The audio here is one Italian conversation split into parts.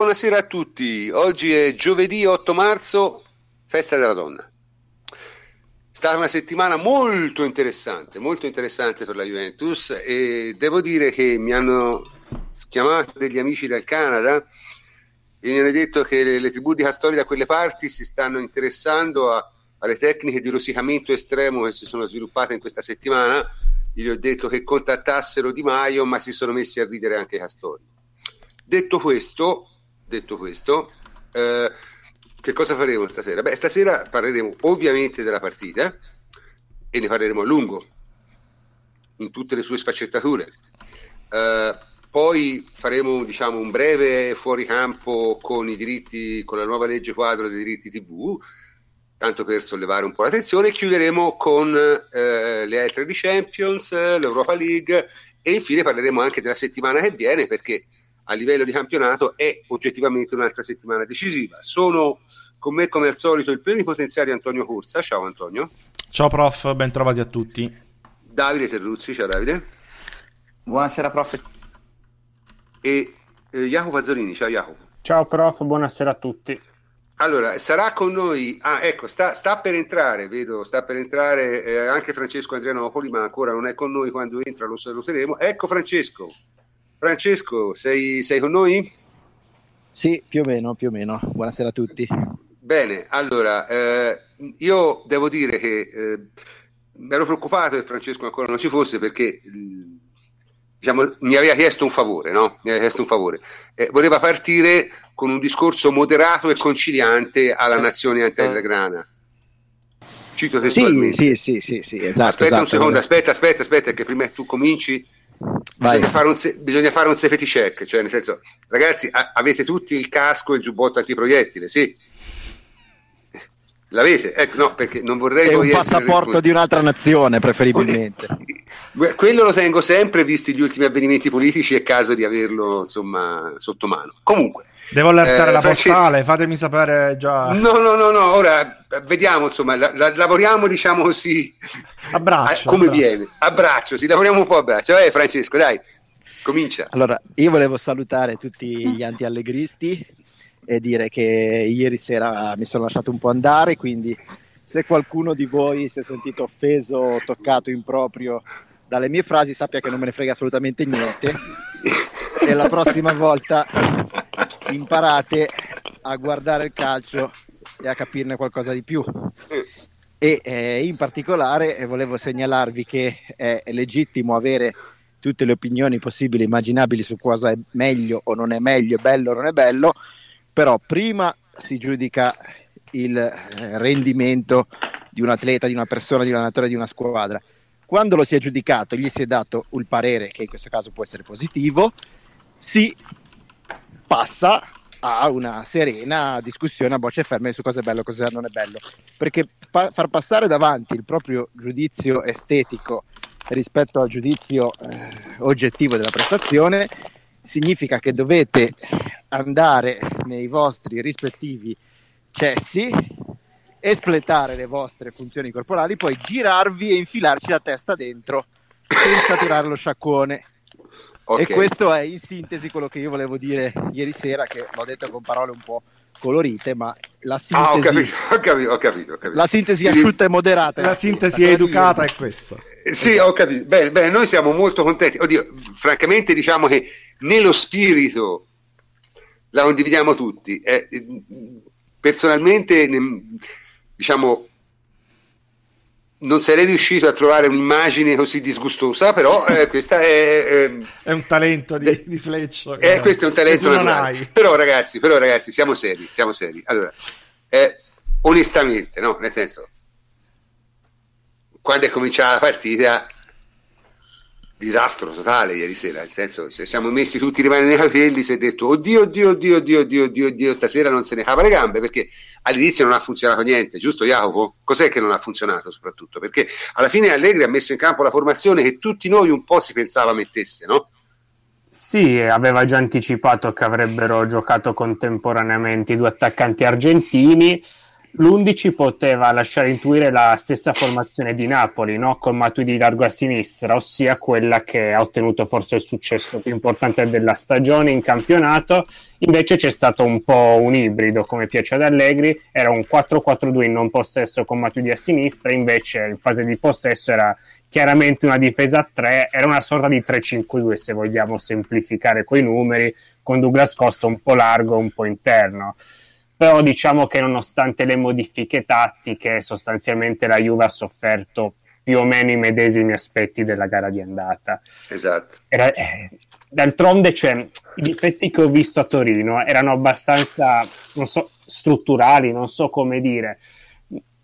Buonasera a tutti, oggi è giovedì 8 marzo, festa della donna. È stata una settimana molto interessante, molto interessante per la Juventus e devo dire che mi hanno chiamato degli amici del Canada e mi hanno detto che le, le tribù di Castori da quelle parti si stanno interessando a, alle tecniche di rosicamento estremo che si sono sviluppate in questa settimana. Gli ho detto che contattassero Di Maio, ma si sono messi a ridere anche Castori. Detto questo, detto questo, eh, che cosa faremo stasera? Beh, stasera parleremo ovviamente della partita e ne parleremo a lungo, in tutte le sue sfaccettature. Eh, poi faremo diciamo, un breve fuoricampo con i diritti, con la nuova legge quadro dei diritti TV, tanto per sollevare un po' l'attenzione, chiuderemo con eh, le altre di Champions, l'Europa League e infine parleremo anche della settimana che viene perché a livello di campionato è oggettivamente un'altra settimana decisiva. Sono con me come al solito il plenipotenziario Antonio Corsa. Ciao Antonio. Ciao prof, ben trovati a tutti. Davide Terruzzi, ciao Davide. Buonasera prof. E eh, Jacopo Azzolini, ciao Jacopo. Ciao prof, buonasera a tutti. Allora, sarà con noi, ah ecco, sta, sta per entrare, vedo, sta per entrare eh, anche Francesco Andrianopoli, ma ancora non è con noi, quando entra lo saluteremo. Ecco Francesco, Francesco, sei, sei, con noi? Sì, più o meno, più o meno. Buonasera a tutti. Bene, allora, eh, io devo dire che eh, mi ero preoccupato che Francesco ancora non ci fosse perché diciamo, mi aveva chiesto un favore, no? Mi aveva chiesto un favore. Eh, voleva partire con un discorso moderato e conciliante alla nazione antelegrana. Cito testualmente. Sì, sì, sì, sì, esatto. Aspetta esatto, un secondo, aspetta, aspetta, aspetta, che prima tu cominci Bisogna fare, un, bisogna fare, un, safety check, cioè nel senso, ragazzi, a, avete tutti il casco e il giubbotto antiproiettile, sì. L'avete? Ecco, no, perché non vorrei... È un passaporto di un'altra nazione, preferibilmente. Quello lo tengo sempre, visti gli ultimi avvenimenti politici, è caso di averlo, insomma, sotto mano. Comunque... Devo allertare eh, la Francesco... postale, fatemi sapere già. No, no, no, no, ora vediamo, insomma, la, la, lavoriamo, diciamo così, abbraccio, a, come abbraccio. viene, abbraccio, sì, lavoriamo un po' a braccio. Eh, Francesco, dai, comincia. Allora, io volevo salutare tutti gli anti-allegristi e dire che ieri sera mi sono lasciato un po' andare, quindi se qualcuno di voi si è sentito offeso o toccato in proprio dalle mie frasi, sappia che non me ne frega assolutamente niente e la prossima volta imparate a guardare il calcio e a capirne qualcosa di più. E eh, in particolare eh, volevo segnalarvi che è legittimo avere tutte le opinioni possibili e immaginabili su cosa è meglio o non è meglio, bello o non è bello, però prima si giudica il eh, rendimento di un atleta, di una persona, di un allenatore, di una squadra. Quando lo si è giudicato, gli si è dato il parere, che in questo caso può essere positivo, si passa a una serena discussione a bocce ferme su cosa è bello cosa non è bello. Perché pa- far passare davanti il proprio giudizio estetico rispetto al giudizio eh, oggettivo della prestazione significa che dovete andare nei vostri rispettivi cessi, espletare le vostre funzioni corporali, poi girarvi e infilarci la testa dentro senza tirare lo sciacquone. Okay. E questo è in sintesi quello che io volevo dire ieri sera, che l'ho detto con parole un po' colorite, ma la sintesi, ah, ho capito, ho capito, ho capito, ho capito. La sintesi asciutta e moderata. La sintesi educata è questa. Eh, sì, ho capito. Bene, bene, noi siamo molto contenti. Oddio, francamente diciamo che nello spirito la condividiamo tutti. Eh, personalmente, diciamo, non sarei riuscito a trovare un'immagine così disgustosa, però eh, questa è, eh, è un talento di, di Fleccio. Eh, questo è un talento naturale. Però ragazzi, però ragazzi, siamo seri, siamo seri. Allora, eh, onestamente, no? Nel senso, quando è cominciata la partita, disastro totale ieri sera, nel senso ci siamo messi tutti le mani nei capelli, si è detto oddio, oddio, oddio, oddio, oddio, oddio, oddio, stasera non se ne cava le gambe perché all'inizio non ha funzionato niente, giusto Jacopo? Cos'è che non ha funzionato soprattutto? Perché alla fine Allegri ha messo in campo la formazione che tutti noi un po' si pensava mettesse, no? Sì, aveva già anticipato che avrebbero giocato contemporaneamente i due attaccanti argentini l'11 poteva lasciare intuire la stessa formazione di Napoli, no? con Matuidi largo a sinistra, ossia quella che ha ottenuto forse il successo più importante della stagione in campionato. Invece c'è stato un po' un ibrido, come piace ad Allegri, era un 4-4-2 in non possesso con Matuidi a sinistra, invece in fase di possesso era chiaramente una difesa a 3, era una sorta di 3-5-2 se vogliamo semplificare quei numeri, con Douglas Costa un po' largo, un po' interno però diciamo che nonostante le modifiche tattiche, sostanzialmente la Juve ha sofferto più o meno i medesimi aspetti della gara di andata. Esatto. Era, eh, d'altronde, cioè, i difetti che ho visto a Torino erano abbastanza, non so, strutturali, non so come dire.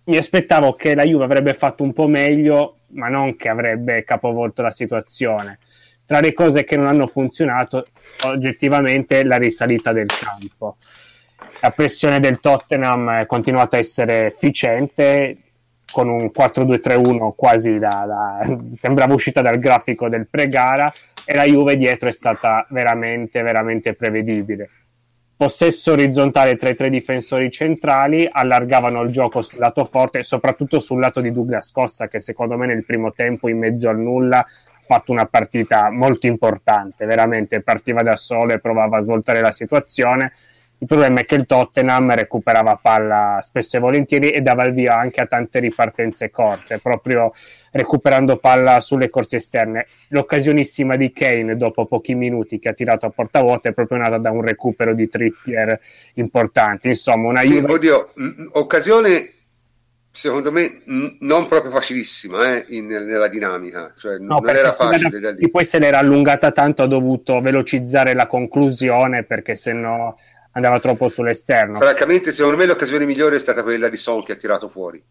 Mi aspettavo che la Juve avrebbe fatto un po' meglio, ma non che avrebbe capovolto la situazione. Tra le cose che non hanno funzionato, oggettivamente, la risalita del campo la pressione del Tottenham è continuata a essere efficiente con un 4-2-3-1 quasi da, da, sembrava uscita dal grafico del pre-gara e la Juve dietro è stata veramente veramente prevedibile. Possesso orizzontale tra i tre difensori centrali allargavano il gioco sul lato forte soprattutto sul lato di Douglas Costa che secondo me nel primo tempo in mezzo al nulla ha fatto una partita molto importante veramente partiva da solo e provava a svoltare la situazione il problema è che il Tottenham recuperava palla spesso e volentieri e dava il via anche a tante ripartenze corte, proprio recuperando palla sulle corse esterne. L'occasionissima di Kane dopo pochi minuti che ha tirato a porta vuota è proprio nata da un recupero di Trippier importante. Insomma, una sì, Juve... oddio, occasione secondo me n- non proprio facilissima eh, in, nella dinamica, cioè no, non era facile da lì. Poi se l'era allungata tanto ha dovuto velocizzare la conclusione perché se no andava troppo sull'esterno. Francamente, secondo me l'occasione migliore è stata quella di Son che ha tirato fuori.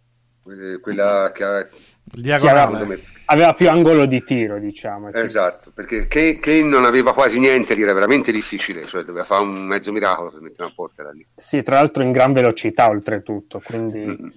Eh, quella che ha... Aveva, aveva, più angolo di tiro, diciamo. Esatto, perché Kane non aveva quasi niente, lì era veramente difficile, cioè doveva fare un mezzo miracolo per mettere una porta da lì. Sì, tra l'altro in gran velocità oltretutto, quindi... Mm-hmm.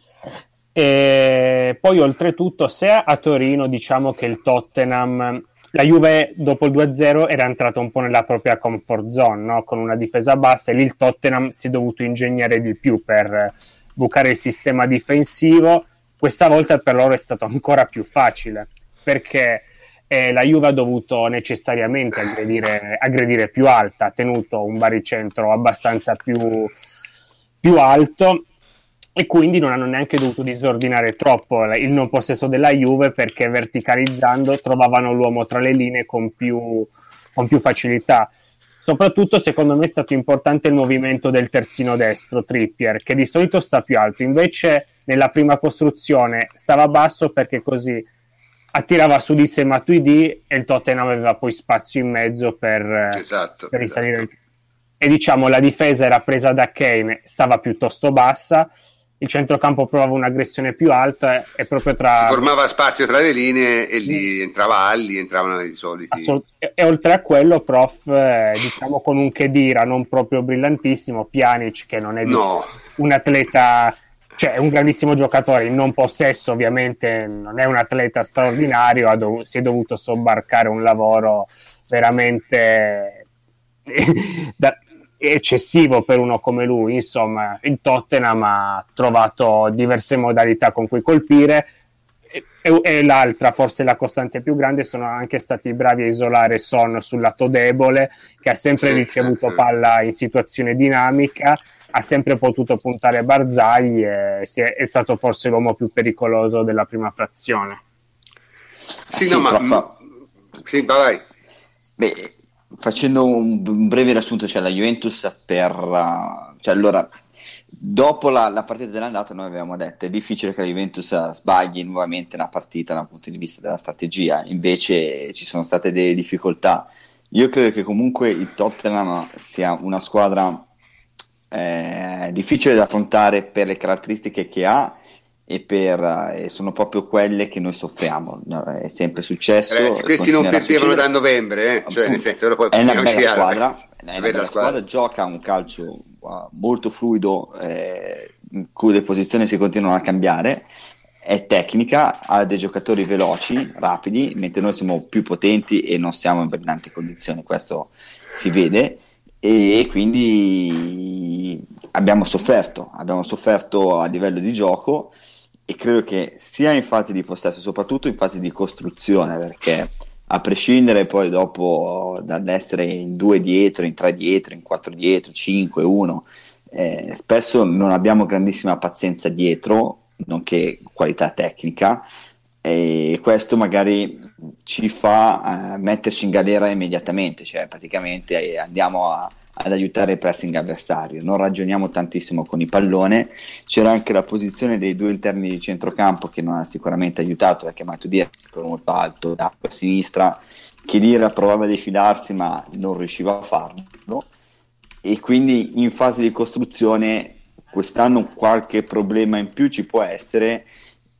E poi oltretutto, se a Torino diciamo che il Tottenham la Juve dopo il 2-0 era entrata un po' nella propria comfort zone, no? con una difesa bassa e lì il Tottenham si è dovuto ingegnare di più per bucare il sistema difensivo. Questa volta per loro è stato ancora più facile perché eh, la Juve ha dovuto necessariamente aggredire, aggredire, più alta, ha tenuto un baricentro abbastanza più, più alto e quindi non hanno neanche dovuto disordinare troppo il non possesso della Juve perché verticalizzando trovavano l'uomo tra le linee con più, con più facilità. Soprattutto secondo me è stato importante il movimento del terzino destro, Trippier, che di solito sta più alto, invece nella prima costruzione stava basso perché così attirava su di sé Matuidi e il Tottenham aveva poi spazio in mezzo per, esatto, per risalire. Esatto. E diciamo la difesa era presa da Kane, stava piuttosto bassa il centrocampo provava un'aggressione più alta e proprio tra... Si formava spazio tra le linee e lì entrava Alli, entravano i soliti... Assolut- e, e, oltre a quello, prof, eh, diciamo con un Kedira non proprio brillantissimo, Pjanic che non è no. un atleta, cioè è un grandissimo giocatore, in non possesso ovviamente non è un atleta straordinario, dov- si è dovuto sobbarcare un lavoro veramente... da, eccessivo per uno come lui. Insomma, il Tottenham ha trovato diverse modalità con cui colpire. E, e, l'altra, forse la costante più grande, sono anche stati bravi a isolare Son sul lato debole, che ha sempre ricevuto palla in situazione dinamica, ha sempre potuto puntare Barzagli e è, è stato forse l'uomo più pericoloso della prima frazione. Sì, sì no, ma... Sì, vai. Beh, facendo un breve riassunto, cioè la Juventus per... Cioè allora, dopo la, la, partita dell'andata noi avevamo detto è difficile che la Juventus sbagli nuovamente una partita dal punto di vista della strategia, invece ci sono state delle difficoltà. Io credo che comunque il Tottenham sia una squadra eh, difficile da affrontare per le caratteristiche che ha e, per, e sono proprio quelle che noi soffriamo. È sempre successo. Ragazzi, questi non perdevano da novembre, eh? cioè, nel senso, è una bella squadra, è una bella squadra, gioca un calcio uh, molto fluido eh, in cui le posizioni si continuano a cambiare. È tecnica, ha dei giocatori veloci, rapidi, mentre noi siamo più potenti e non siamo in brillanti condizioni, questo si vede e quindi abbiamo sofferto, abbiamo sofferto a livello di gioco e credo che sia in fase di possesso, soprattutto in fase di costruzione, perché a prescindere poi dopo dall'essere in due dietro, in tre dietro, in quattro dietro, cinque, uno, eh, spesso non abbiamo grandissima pazienza dietro, nonché qualità tecnica, e questo magari ci fa eh, metterci in galera immediatamente, cioè praticamente andiamo a, ad aiutare il pressing avversario, non ragioniamo tantissimo con il pallone, c'era anche la posizione dei due interni di centrocampo che non ha sicuramente aiutato perché Matuidi molto alto, da sinistra, Chedira provava a defilarsi ma non riusciva a farlo. E quindi in fase di costruzione quest'anno qualche problema in più ci può essere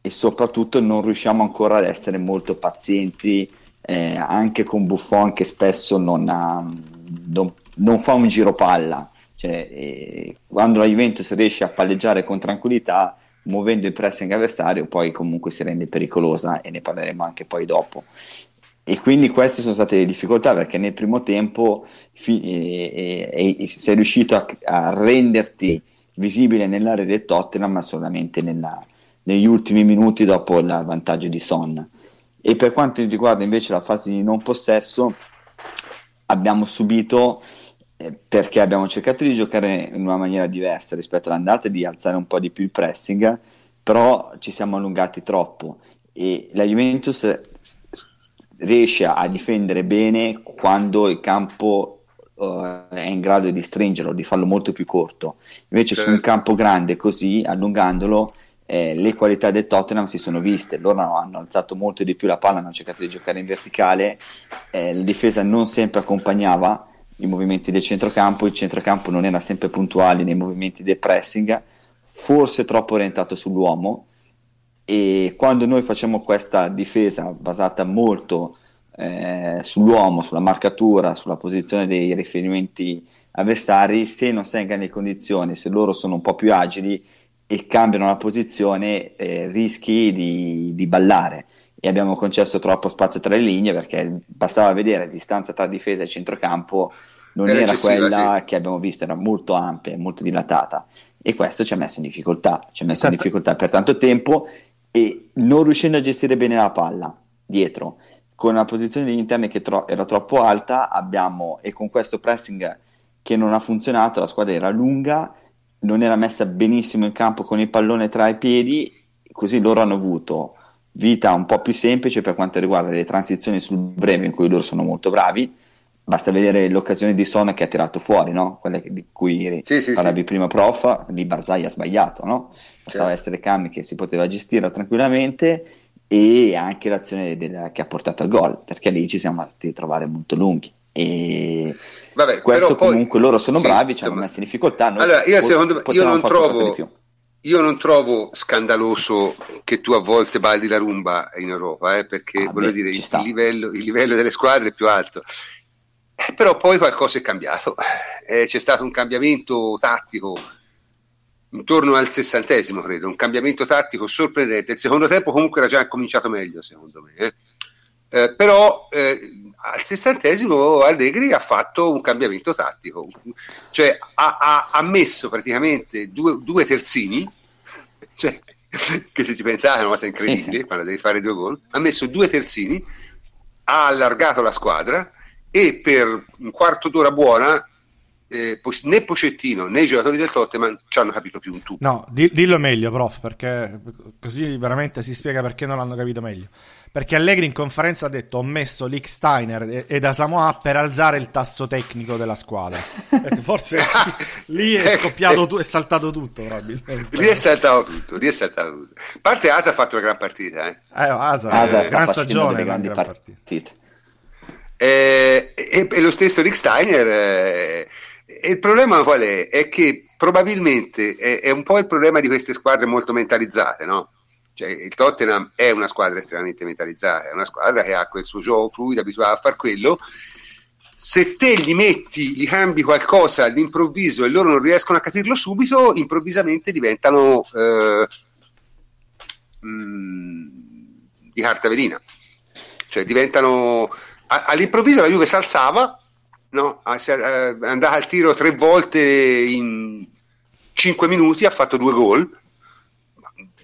e soprattutto non riusciamo ancora ad essere molto pazienti eh, anche con Buffon che spesso non, ha, non, non fa un giro palla. Cioè, eh, quando la Juventus riesce a palleggiare con tranquillità muovendo il pressing avversario poi comunque si rende pericolosa e ne parleremo anche poi dopo. E quindi queste sono state le difficoltà perché nel primo tempo fi- e, e, e sei riuscito a, a, renderti visibile nell'area del Tottenham ma solamente nella, negli ultimi minuti dopo il vantaggio di Son. E per quanto riguarda invece la fase di non possesso abbiamo subito perché abbiamo cercato di giocare in una maniera diversa rispetto all'andata di alzare un po' di più il pressing però ci siamo allungati troppo e la Juventus riesce a difendere bene quando il campo uh, è in grado di stringerlo, di farlo molto più corto. Invece certo. su un certo. campo grande così, allungandolo, eh, le qualità del Tottenham si sono viste. Loro hanno alzato molto di più la palla, hanno cercato di giocare in verticale, eh, la difesa non sempre accompagnava i movimenti del centrocampo, il centrocampo non era sempre puntuale nei movimenti del pressing, forse troppo orientato sull'uomo e quando noi facciamo questa difesa basata molto eh, sull'uomo, sulla marcatura, sulla posizione dei riferimenti avversari, se non sei in grandi condizioni, se loro sono un po' più agili e cambiano la posizione, eh, rischi di, di, ballare. E abbiamo concesso troppo spazio tra le linee perché bastava vedere la distanza tra difesa e centrocampo, non era, era quella sì. che abbiamo visto, era molto ampia, molto dilatata. E questo ci ha messo in difficoltà, ci ha messo in certo. difficoltà per tanto tempo e non riuscendo a gestire bene la palla dietro con la posizione degli interni che tro- era troppo alta abbiamo e con questo pressing che non ha funzionato la squadra era lunga non era messa benissimo in campo con il pallone tra i piedi così loro hanno avuto vita un po' più semplice per quanto riguarda le transizioni sul breve in cui loro sono molto bravi basta vedere l'occasione di Son che ha tirato fuori, no? quelle di cui sì, sì, parlavi sì. prima prof, lì Barzai ha sbagliato, no? bastava certo. essere Cami che si poteva gestire tranquillamente e anche l'azione del, che ha portato al gol, perché lì ci siamo andati a trovare molto lunghi. E Vabbè, questo comunque poi, loro sono bravi, ci hanno messo in difficoltà. allora, io, secondo me, io non trovo io non trovo scandaloso che tu a volte balli la rumba in Europa, eh, perché ah, voglio beh, dire, il livello, il livello, delle squadre è più alto. Eh, però poi qualcosa è cambiato, eh, c'è stato un cambiamento tattico intorno al sessantesimo, credo, un cambiamento tattico sorprendente. Il secondo tempo comunque era già cominciato meglio, secondo me. Eh. Eh, però eh, al sessantesimo Allegri ha fatto un cambiamento tattico, cioè ha, ha, ha messo praticamente due, due terzini, cioè, che se ci pensate è una cosa incredibile, sì, sì. quando devi fare due gol, ha messo due terzini, ha allargato la squadra e per un quarto d'ora buona eh, né Pocettino né i giocatori del Tottenham ci hanno capito più un tubo. No, di, dillo meglio, prof, perché così veramente si spiega perché non l'hanno capito meglio. Perché Allegri in conferenza ha detto ho messo Lick Steiner e, da Samoa per alzare il tasso tecnico della squadra. Forse lì è scoppiato tu, è saltato tutto probabilmente. Lì è saltato tutto, lì è saltato tutto. A parte Asa ha fatto una gran partita, eh. eh Asa, Asa eh, gran stagione, delle grandi gran partite. partite. Eh, e, e, lo stesso Rick Steiner. Eh, il problema qual è? È che probabilmente è, è, un po' il problema di queste squadre molto mentalizzate, no? Cioè, il Tottenham è una squadra estremamente mentalizzata, è una squadra che ha quel suo gioco fluido, abituata a far quello. Se te gli metti, gli cambi qualcosa all'improvviso e loro non riescono a capirlo subito, improvvisamente diventano eh, mh, mm, di carta velina. Cioè diventano all'improvviso la Juve si alzava, no? è andata al tiro tre volte in, 5 minuti ha fatto due gol,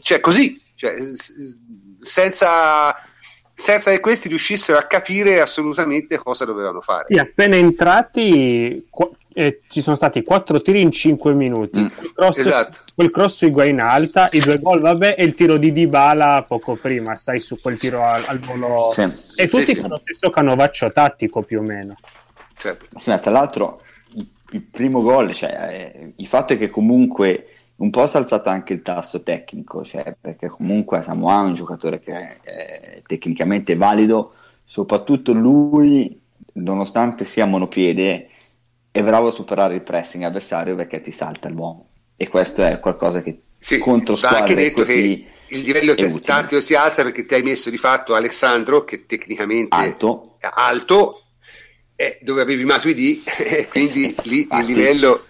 cioè così, cioè, senza, senza che questi riuscissero a capire assolutamente cosa dovevano fare. Sì, appena entrati eh, ci sono stati quattro tiri in 5 minuti. Mm. Il cross, esatto. Quel cross Igua in alta, i due gol, vabbè, e il tiro di Dybala poco prima, sai, su quel tiro al, al volo. Sì. E tutti sì, con lo stesso canovaccio tattico più o meno. Certo. Sì, tra l'altro, il, il primo gol, cioè, eh, il fatto è che comunque un po' si è alzato anche il tasso tecnico, cioè, perché comunque Samoa è un giocatore che è tecnicamente valido, soprattutto lui, nonostante sia monopiede, è bravo a superare il pressing avversario perché ti salta l'uomo e questo è qualcosa che sì, contro squadre anche detto che il livello tattico si alza perché ti hai messo di fatto Alessandro che tecnicamente alto, è alto eh, dove avevi Matuidi quindi lì il livello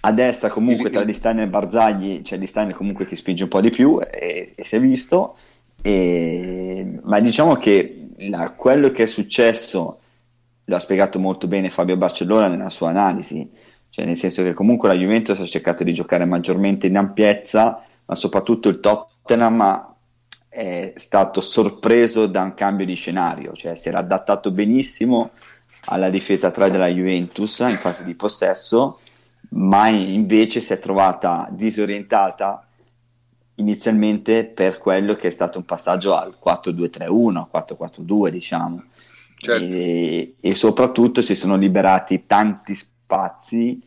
a destra comunque tra Di Steiner e Barzagli cioè Di Steiner comunque ti spinge un po' di più e, e si è visto. E, ma diciamo che la, quello che è successo lo ha spiegato molto bene Fabio Barcellona nella sua analisi, cioè nel senso che comunque la Juventus ha cercato di giocare maggiormente in ampiezza, ma soprattutto il Tottenham è stato sorpreso da un cambio di scenario, cioè si era adattato benissimo alla difesa 3 della Juventus in fase di possesso, ma invece si è trovata disorientata inizialmente per quello che è stato un passaggio al 4-2-3-1, 4-4-2 diciamo certo. e, e, soprattutto si sono liberati tanti spazi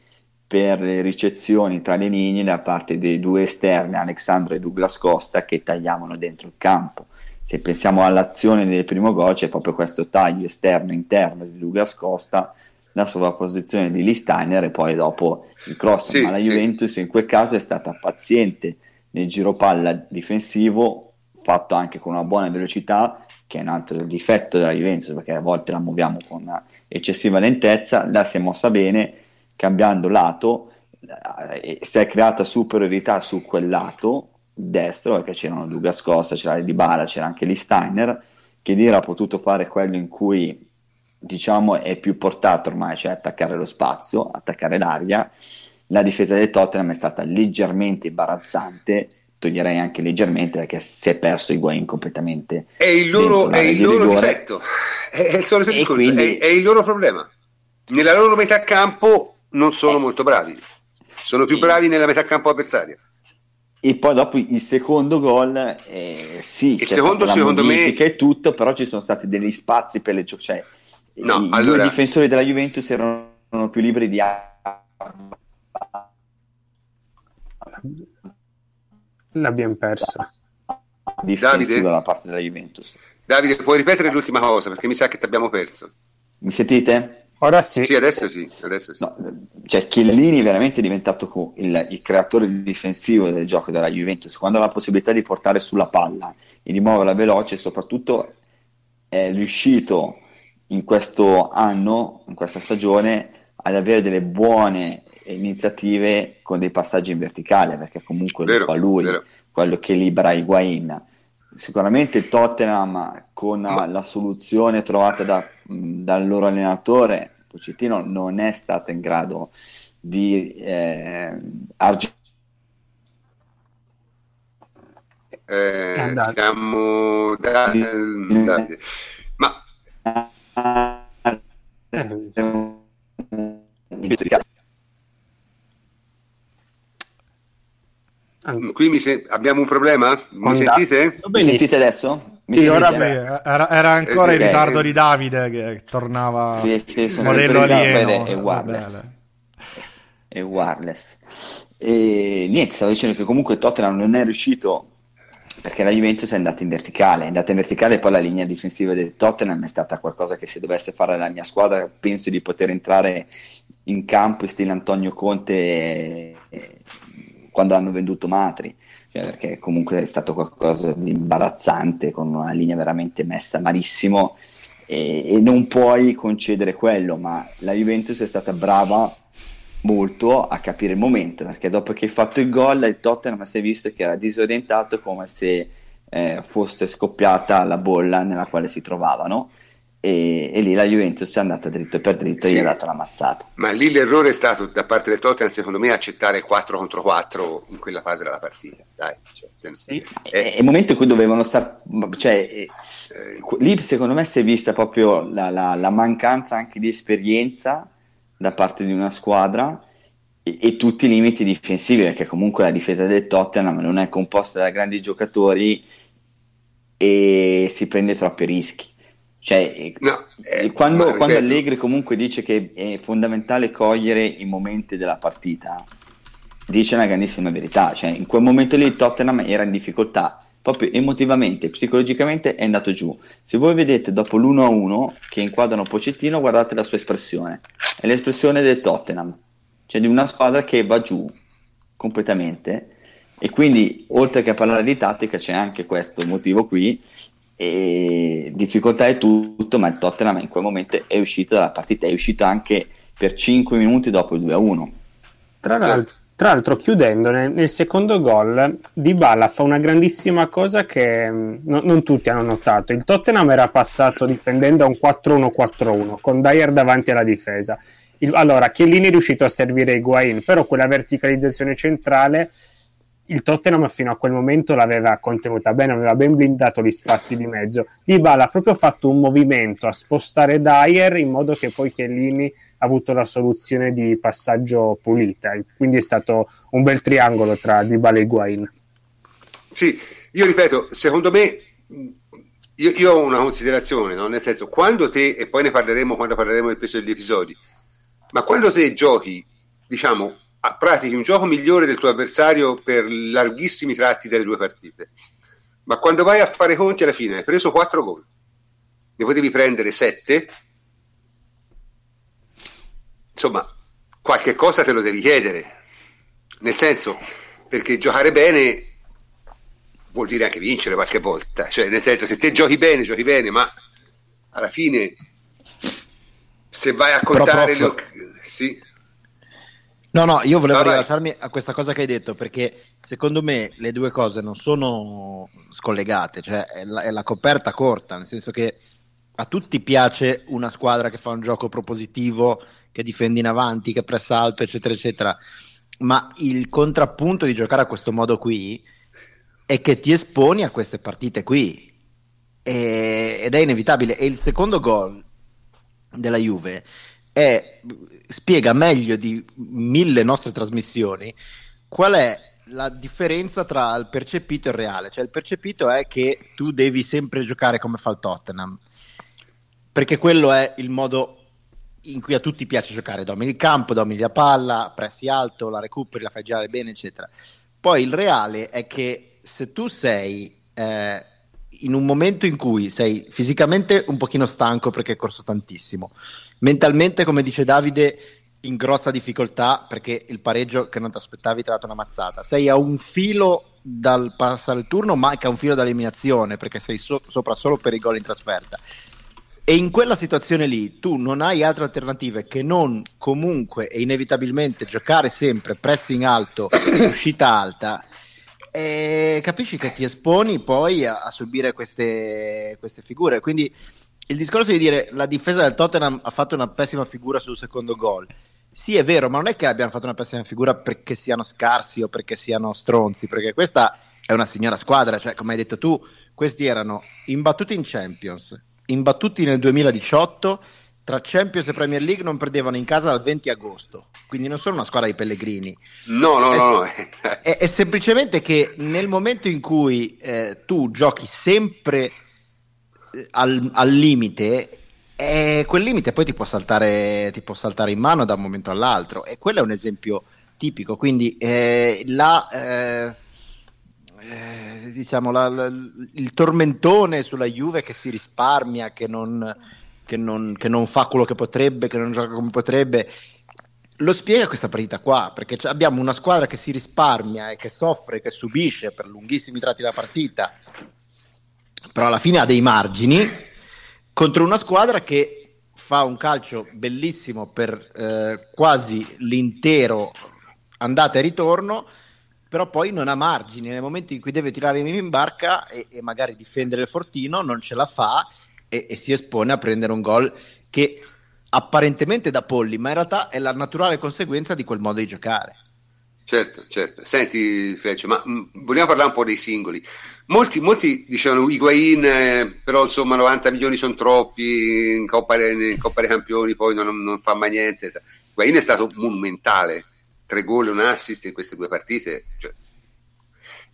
per le ricezioni tra le linee da parte dei due esterni, Alexandro e Douglas Costa, che tagliavano dentro il campo. Se pensiamo all'azione del primo gol, c'è proprio questo taglio esterno-interno di Douglas Costa, la sovrapposizione di Lee Steiner e poi dopo il cross. Sì, Ma la Juventus sì. in quel caso è stata paziente nel giro palla difensivo, fatto anche con una buona velocità che è un altro difetto della Juventus perché a volte la muoviamo con eccessiva lentezza, la si è mossa bene cambiando lato eh, si è creata superiorità su quel lato destro perché c'erano Douglas Costa, c'era Di Bala, c'era anche Lee Steiner che lì era potuto fare quello in cui diciamo è più portato ormai, cioè attaccare lo spazio, attaccare l'aria la difesa del Tottenham è stata leggermente imbarazzante toglierei anche leggermente perché si è perso Higuain completamente. È il loro, è il loro difetto, è, è il solito discorso, quindi... è, è, il loro problema. Nella loro metà campo non sono eh. molto bravi, sono più bravi nella metà campo avversaria. E poi dopo il secondo gol, eh, sì, il secondo secondo me è tutto, però ci sono stati degli spazi per le. Cioè, no, i allora... due difensori della Juventus erano più liberi di L'abbiamo persa. Davide? dalla parte della Juventus. Davide, puoi ripetere l'ultima cosa perché mi sa che ti abbiamo perso. Mi sentite? Ora sì. Sì, adesso sì. Adesso sì. No, cioè, Chiellini è veramente diventato il, il, creatore difensivo del gioco della Juventus. Quando ha la possibilità di portare sulla palla e di muoverla veloce, soprattutto è riuscito in questo anno, in questa stagione, ad avere delle buone iniziative con dei passaggi in verticale, perché comunque vero, lo fa lui, vero. quello che libera Higuain. Sicuramente il Tottenham con Ma... la soluzione trovata da, dal loro allenatore, Pocettino, non è stato in grado di eh, arg- eh, siamo da, da, ma eh, Qui se- abbiamo un problema? Mi sentite? Mi sentite adesso? Mi sì, ora sì, era, era, ancora eh, il ritardo eh, di Davide che tornava sì, sì, modello alieno. E wireless. E wireless. E niente, stavo dicendo che comunque Tottenham non è riuscito perché la Juventus è andata in verticale, è andata in verticale e poi la linea difensiva del Tottenham è stata qualcosa che se dovesse fare la mia squadra penso di poter entrare in campo in stile Antonio Conte e, quando hanno venduto Matri, cioè perché comunque è stato qualcosa di imbarazzante, con una linea veramente messa malissimo e, e non puoi concedere quello, ma la Juventus è stata brava molto a capire il momento, perché dopo che hai fatto il gol il Tottenham si è visto che era disorientato come se eh, fosse scoppiata la bolla nella quale si trovavano e, e lì la Juventus è andata dritto per dritto sì. e gli ha dato la mazzata. Ma lì l'errore è stato da parte del Tottenham, secondo me, accettare 4 contro 4 in quella fase della partita. Dai, cioè, sì. è, è il momento in cui dovevano stare, cioè, eh, lì secondo me si è vista proprio la, la, la, mancanza anche di esperienza da parte di una squadra e, e, tutti i limiti difensivi, perché comunque la difesa del Tottenham non è composta da grandi giocatori e si prende troppi rischi. Cioè, no, eh, quando, quando Allegri comunque dice che è fondamentale cogliere i momenti della partita, dice una grandissima verità. Cioè, in quel momento lì il Tottenham era in difficoltà, proprio emotivamente, psicologicamente è andato giù. Se voi vedete dopo l'1-1 che inquadrano Pocettino, guardate la sua espressione. È l'espressione del Tottenham, cioè di una squadra che va giù completamente. E quindi, oltre che a parlare di tattica, c'è anche questo motivo qui e difficoltà è tutto, ma il Tottenham in quel momento è uscito dalla partita, è uscito anche per 5 minuti dopo il 2-1. Tra l'altro, tra l'altro chiudendo, nel, nel, secondo gol Di Balla fa una grandissima cosa che mm, no, non tutti hanno notato. Il Tottenham era passato difendendo a un 4-1-4-1 con Dyer davanti alla difesa. Il, allora, Chiellini è riuscito a servire Higuain, però quella verticalizzazione centrale il Tottenham fino a quel momento l'aveva contenuta bene, aveva ben blindato gli spazi di mezzo. Dybala ha proprio fatto un movimento a spostare Dyer in modo che poi Chiellini ha avuto la soluzione di passaggio pulita. Quindi è stato un bel triangolo tra Dybala e Higuain. Sì, io ripeto, secondo me io, io ho una considerazione, no? nel senso, quando te, e poi ne parleremo quando parleremo del peso degli episodi, ma quando te giochi, diciamo, pratichi un gioco migliore del tuo avversario per larghissimi tratti delle due partite. Ma quando vai a fare conti alla fine hai preso 4 gol, ne potevi prendere 7. Insomma, qualche cosa te lo devi chiedere. Nel senso, perché giocare bene vuol dire anche vincere qualche volta. Cioè, nel senso, se te giochi bene, giochi bene, ma alla fine se vai a contare le occasioni... Sì. No, no, io volevo Vabbè. rilasciarmi a questa cosa che hai detto perché secondo me le due cose non sono scollegate, cioè è la, è la coperta corta, nel senso che a tutti piace una squadra che fa un gioco propositivo, che difende in avanti, che pressa alto, eccetera, eccetera. Ma il contrappunto di giocare a questo modo qui è che ti esponi a queste partite qui e, ed è inevitabile. E il secondo gol della Juve è, spiega meglio di mille nostre trasmissioni qual è la differenza tra il percepito e il reale. Cioè, il percepito è che tu devi sempre giocare come fa il Tottenham, perché quello è il modo in cui a tutti piace giocare. Domini il campo, domini la palla, pressi alto, la recuperi, la fai girare bene, eccetera. Poi il reale è che se tu sei eh, in un momento in cui sei fisicamente un pochino stanco perché hai corso tantissimo, mentalmente, come dice Davide, in grossa difficoltà perché il pareggio che non ti aspettavi ti ha dato una mazzata. Sei a un filo dal passare il turno, ma anche a un filo dall'eliminazione perché sei so- sopra solo per i gol in trasferta. E in quella situazione lì tu non hai altre alternative che non comunque e inevitabilmente giocare sempre pressing alto, uscita alta. E capisci che ti esponi poi a, a subire queste, queste figure. Quindi il discorso di dire la difesa del Tottenham ha fatto una pessima figura sul secondo gol. Sì, è vero, ma non è che abbiano fatto una pessima figura perché siano scarsi o perché siano stronzi, perché questa è una signora squadra, cioè come hai detto tu, questi erano imbattuti in Champions, imbattuti nel 2018, tra Champions e Premier League non perdevano in casa dal 20 agosto, quindi non sono una squadra di Pellegrini. No, no, è, no. È, è, semplicemente che nel momento in cui eh, tu giochi sempre al, al limite e quel limite poi ti può, saltare, ti può saltare in mano da un momento all'altro e quello è un esempio tipico quindi eh, la, eh, eh, diciamo la, la, il tormentone sulla Juve che si risparmia che non, che, non, che non fa quello che potrebbe che non gioca come potrebbe. Lo spiega questa partita qua perché abbiamo una squadra che si risparmia e che soffre, che subisce per lunghissimi tratti della partita però alla fine ha dei margini contro una squadra che fa un calcio bellissimo per eh, quasi l'intero andata e ritorno, però poi non ha margini. Nel momento in cui deve tirare in barca e, e magari difendere il fortino, non ce la fa e, e si espone a prendere un gol che apparentemente da polli, ma in realtà è la naturale conseguenza di quel modo di giocare. Certo, certo. Senti, Freccia, ma mh, mm, vogliamo parlare un po' dei singoli. Molti, molti dicevano Higuain, eh, però insomma 90 milioni sono troppi, in Coppa, in Coppa dei Campioni poi non, non, fa mai niente. Higuain è stato monumentale, tre gol e un assist in queste due partite. Cioè.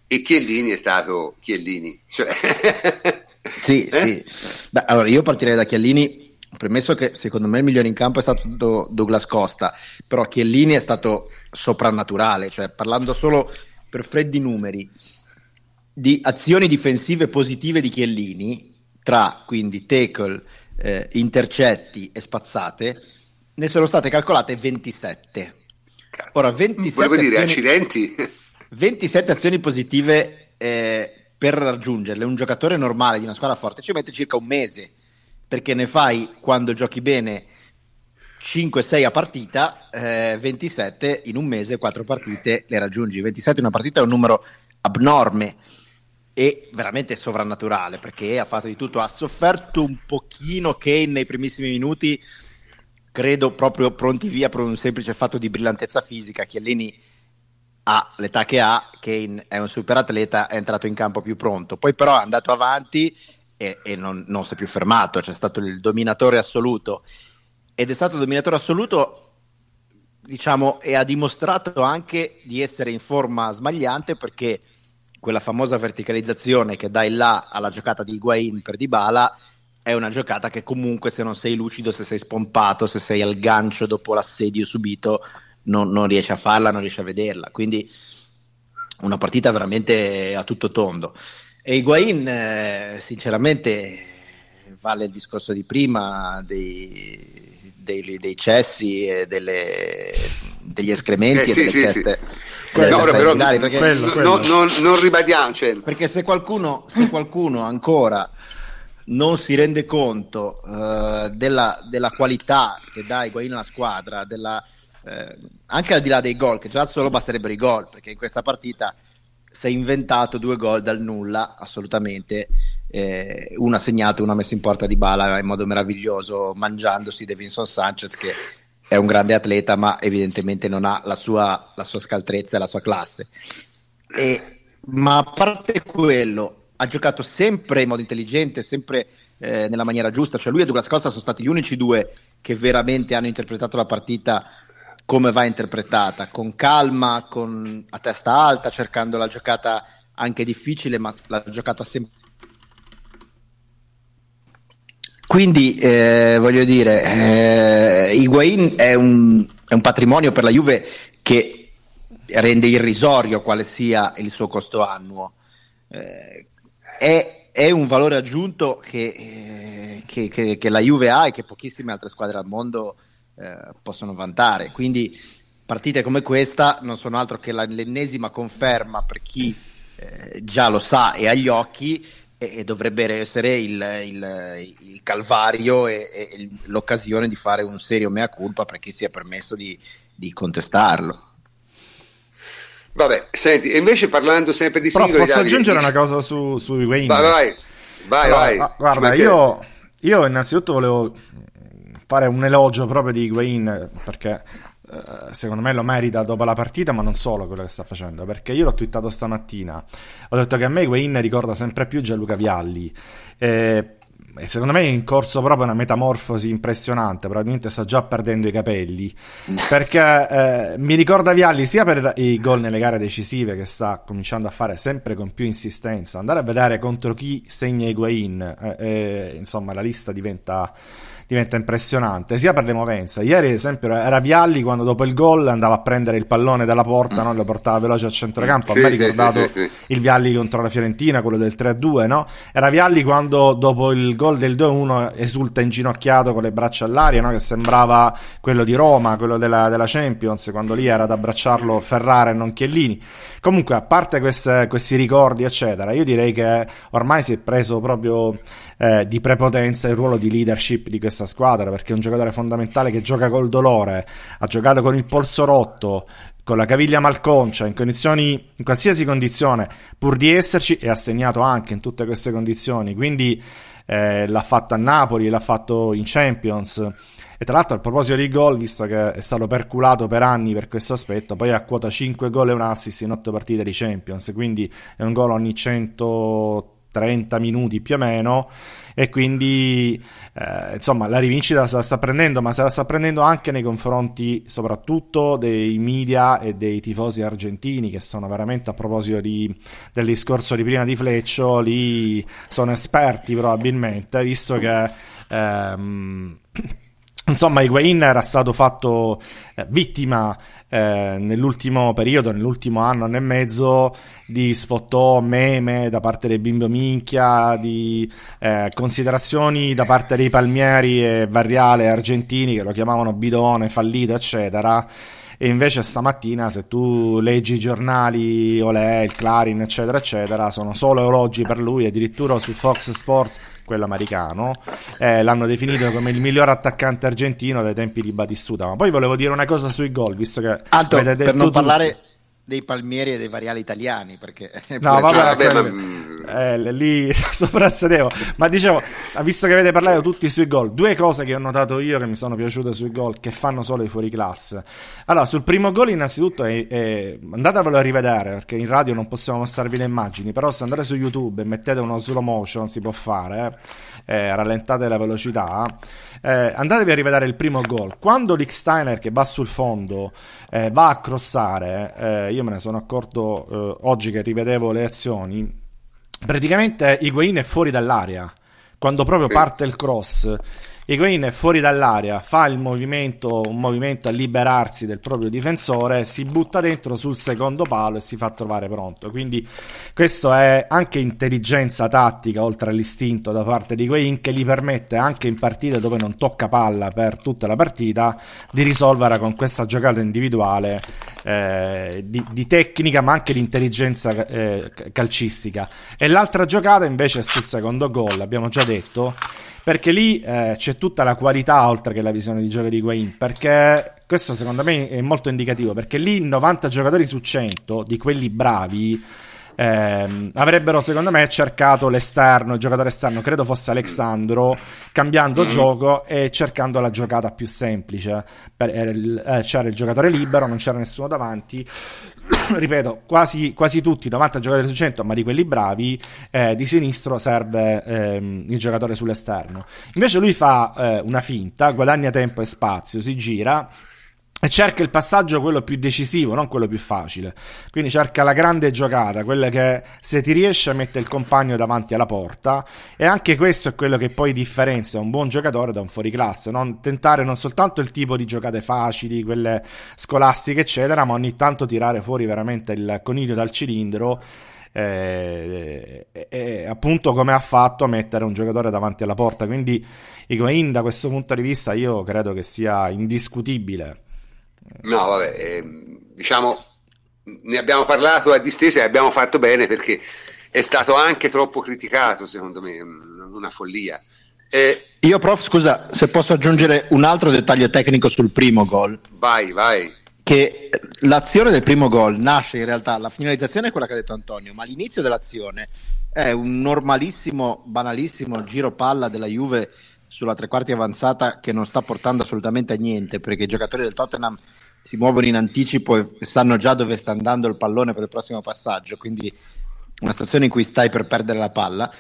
E Chiellini è stato Chiellini. Cioè. sì, eh? sì. Beh, allora io partirei da Chiellini, premesso che secondo me il migliore in campo è stato Douglas Costa, però Chiellini è stato soprannaturale, cioè parlando solo per freddi numeri di azioni difensive positive di Chiellini, tra quindi tackle, eh, intercetti e spazzate, ne sono state calcolate 27. Cazzo. Ora, 27 Volevo dire, azioni, accidenti. 27 azioni positive eh, per raggiungerle. Un giocatore normale di una squadra forte ci mette circa un mese, perché ne fai quando giochi bene 5-6 a partita, eh, 27 in un mese, 4 partite le raggiungi. 27 in una partita è un numero abnorme e veramente sovrannaturale perché ha fatto di tutto. Ha sofferto un pochino Kane nei primissimi minuti, credo proprio pronti via per un semplice fatto di brillantezza fisica. Chiellini ha l'età che ha, Kane è un super atleta, è entrato in campo più pronto. Poi però è andato avanti e, e non, non si è più fermato, c'è stato il dominatore assoluto ed è stato dominatore assoluto diciamo e ha dimostrato anche di essere in forma smagliante perché quella famosa verticalizzazione che dai là alla giocata di Higuain per Dybala è una giocata che comunque se non sei lucido, se sei spompato, se sei al gancio dopo l'assedio subito non, non riesci a farla, non riesci a vederla quindi una partita veramente a tutto tondo e Higuain eh, sinceramente vale il discorso di prima dei dei, dei cessi e delle, degli escrementi eh, sì, e delle sì, teste, sì. No, però, perché, quello, quello. No, non, non ribadiamo cioè. perché se qualcuno, se qualcuno ancora non si rende conto uh, della, della, qualità che dà Higuain alla squadra della, uh, anche al di là dei gol che già solo basterebbero i gol perché in questa partita si è inventato due gol dal nulla assolutamente eh, uno ha segnato, uno ha messo in porta di bala in modo meraviglioso, mangiandosi Davinson Sanchez che è un grande atleta ma evidentemente non ha la sua, la sua scaltrezza e la sua classe. E, ma a parte quello, ha giocato sempre in modo intelligente, sempre eh, nella maniera giusta, cioè lui e Douglas Costa sono stati gli unici due che veramente hanno interpretato la partita come va interpretata, con calma, con, a testa alta, cercando la giocata anche difficile, ma la giocata sempre Quindi eh, voglio dire, eh, Higuain è un, è un patrimonio per la Juve che rende irrisorio quale sia il suo costo annuo. Eh, è, è, un valore aggiunto che, eh, che, che, che, la Juve ha e che pochissime altre squadre al mondo eh, possono vantare. Quindi partite come questa non sono altro che l'ennesima conferma per chi eh, già lo sa e ha gli occhi e, dovrebbe essere il, il, il calvario e, e, l'occasione di fare un serio mea culpa per chi si è permesso di, di contestarlo. Vabbè, senti, invece parlando sempre di singoli... Però posso aggiungere di... una cosa su, su Wayne? Vai, vai, vai, allora, vai. Guarda, io, io innanzitutto volevo fare un elogio proprio di Wayne perché eh, secondo me lo merita dopo la partita, ma non solo quello che sta facendo, perché io l'ho twittato stamattina, ho detto che a me Wayne ricorda sempre più Gianluca Vialli. E, e secondo me è in corso proprio una metamorfosi impressionante, probabilmente sta già perdendo i capelli, perché eh, mi ricorda Vialli sia per i gol nelle gare decisive che sta cominciando a fare sempre con più insistenza, andare a vedere contro chi segna Higuain, eh, eh, insomma la lista diventa diventa impressionante, sia per le movenze. Ieri, ad esempio, era Vialli quando dopo il gol andava a prendere il pallone dalla porta, mm. no? lo portava veloce a centrocampo. Sì, a me ha ricordato sì, sì, il Vialli contro la Fiorentina, quello del 3-2, no? Era Vialli quando dopo il gol del 2-1 esulta inginocchiato con le braccia all'aria, no? Che sembrava quello di Roma, quello della, della Champions, quando lì era ad abbracciarlo Ferrara e non Chiellini. Comunque, a parte queste, questi ricordi, eccetera, io direi che ormai si è preso proprio eh, di prepotenza il ruolo di leadership di questa squadra perché è un giocatore fondamentale che gioca col dolore, ha giocato con il polso rotto, con la caviglia malconcia, in condizioni, in qualsiasi condizione, pur di esserci, e ha segnato anche in tutte queste condizioni. Quindi eh, l'ha fatto a Napoli, l'ha fatto in Champions. E tra l'altro, a proposito di gol, visto che è stato perculato per anni per questo aspetto, poi ha quota 5 gol e un assist in 8 partite di Champions, quindi è un gol ogni 130 minuti più o meno e quindi eh, insomma la rivincita se la sta prendendo ma se la sta prendendo anche nei confronti soprattutto dei media e dei tifosi argentini che sono veramente a proposito di, del discorso di prima di Fleccio lì sono esperti probabilmente visto che ehm, Insomma, Higuain era stato fatto eh, vittima eh, nell'ultimo periodo, nell'ultimo anno, anno e mezzo, di sfottò, meme da parte dei bimbo minchia, di eh, considerazioni da parte dei palmieri e Varriale argentini che lo chiamavano bidone, fallito, eccetera e invece stamattina se tu leggi i giornali, Olè, il Clarin, eccetera, eccetera, sono solo elogi per lui, addirittura su Fox Sports, quello americano, eh, l'hanno definito come il miglior attaccante argentino dai tempi di Batistuta. Ma poi volevo dire una cosa sui gol, visto che... Anto, per non parlare dei palmieri e dei variali italiani perché no vabbè, vabbè ma... eh, lì soprassedevo. Ma dicevo visto che avete parlato tutti sui gol due cose che ho notato io che mi sono piaciute sui gol che fanno solo i fuori classe. Allora sul primo gol innanzitutto è, è... andatevelo a rivedere perché in radio non possiamo mostrarvi le immagini però se andate su youtube e mettete uno slow motion si può fare eh, eh rallentate la velocità eh, andatevi a rivedere il primo gol quando Licksteiner che va sul fondo eh, va a crossare eh, io me ne sono accorto eh, oggi che rivedevo le azioni, praticamente Higuain è fuori dall'area. Quando proprio sì. parte il cross, Higuain è fuori dall'area, fa il movimento, un movimento a liberarsi del proprio difensore, si butta dentro sul secondo palo e si fa trovare pronto. Quindi questo è anche intelligenza tattica oltre all'istinto da parte di Higuain che gli permette anche in partite dove non tocca palla per tutta la partita di risolvere con questa giocata individuale eh, di, di, tecnica ma anche di intelligenza eh, calcistica. E l'altra giocata invece è sul secondo gol, abbiamo già detto perché lì eh, c'è tutta la qualità oltre che la visione di gioco di Guain, perché questo secondo me è molto indicativo, perché lì 90 giocatori su 100 di quelli bravi eh, avrebbero secondo me cercato l'esterno, il giocatore esterno, credo fosse Alexandro, cambiando mm. gioco e cercando la giocata più semplice. Per, eh, c'era il giocatore libero, non c'era nessuno davanti ripeto, quasi, quasi, tutti, 90 giocatori su 100, ma di quelli bravi, eh, di sinistro serve ehm, il giocatore sull'esterno. Invece lui fa eh, una finta, guadagna tempo e spazio, si gira e cerca il passaggio quello più decisivo, non quello più facile. Quindi cerca la grande giocata, quella che se ti riesce mette il compagno davanti alla porta e anche questo è quello che poi differenzia un buon giocatore da un fuoriclasse, non tentare non soltanto il tipo di giocate facili, quelle scolastiche eccetera, ma ogni tanto tirare fuori veramente il coniglio dal cilindro e, eh, e, appunto come ha fatto a mettere un giocatore davanti alla porta. Quindi Higuain da questo punto di vista io credo che sia indiscutibile No, vabbè, eh, diciamo, ne abbiamo parlato a distesa e abbiamo fatto bene perché è stato anche troppo criticato, secondo me, una follia. Eh, Io, prof, scusa, se posso aggiungere un altro dettaglio tecnico sul primo gol. Vai, vai. Che l'azione del primo gol nasce in realtà, la finalizzazione è quella che ha detto Antonio, ma l'inizio dell'azione è un normalissimo, banalissimo giro palla della Juve sulla tre quarti avanzata che non sta portando assolutamente a niente perché i giocatori del Tottenham si muovono in anticipo e sanno già dove sta andando il pallone per il prossimo passaggio, quindi una situazione in cui stai per perdere la palla.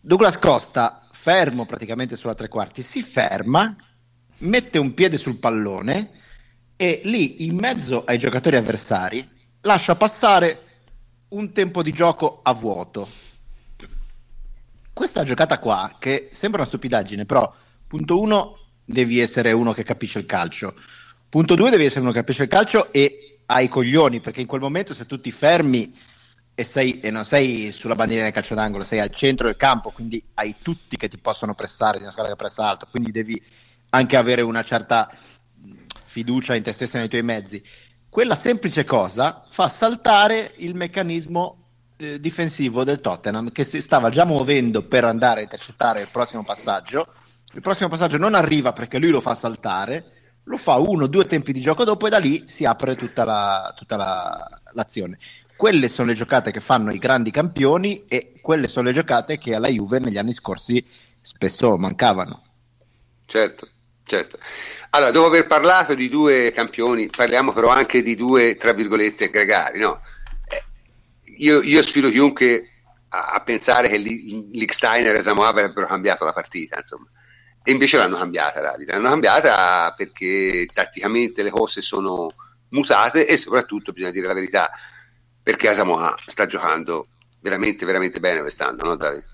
Douglas Costa, fermo praticamente sulla tre quarti, si ferma, mette un piede sul pallone e lì in mezzo ai giocatori avversari lascia passare un tempo di gioco a vuoto questa giocata qua, che sembra una stupidaggine, però punto uno, devi essere uno che capisce il calcio. Punto due, devi essere uno che capisce il calcio e hai i coglioni, perché in quel momento se tu ti fermi e, sei, e non sei sulla bandiera del calcio d'angolo, sei al centro del campo, quindi hai tutti che ti possono pressare di una squadra che pressa alto, quindi devi anche avere una certa fiducia in te stesso e nei tuoi mezzi. Quella semplice cosa fa saltare il meccanismo eh, difensivo del Tottenham che si stava già muovendo per andare a intercettare il prossimo passaggio. Il prossimo passaggio non arriva perché lui lo fa saltare, lo fa uno o due tempi di gioco dopo e da lì si apre tutta, la, tutta la, l'azione. Quelle sono le giocate che fanno i grandi campioni e quelle sono le giocate che alla Juve negli anni scorsi spesso mancavano. Certo, certo. Allora, dopo aver parlato di due campioni, parliamo però anche di due, tra virgolette, gregari, no? Eh, io, io, sfido chiunque a, a pensare che Licksteiner e Samoa avrebbero cambiato la partita, insomma. E invece l'hanno cambiata, l'hanno cambiata perché tatticamente le cose sono mutate e soprattutto bisogna dire la verità perché Asamoah sta giocando veramente veramente bene quest'anno no Davide?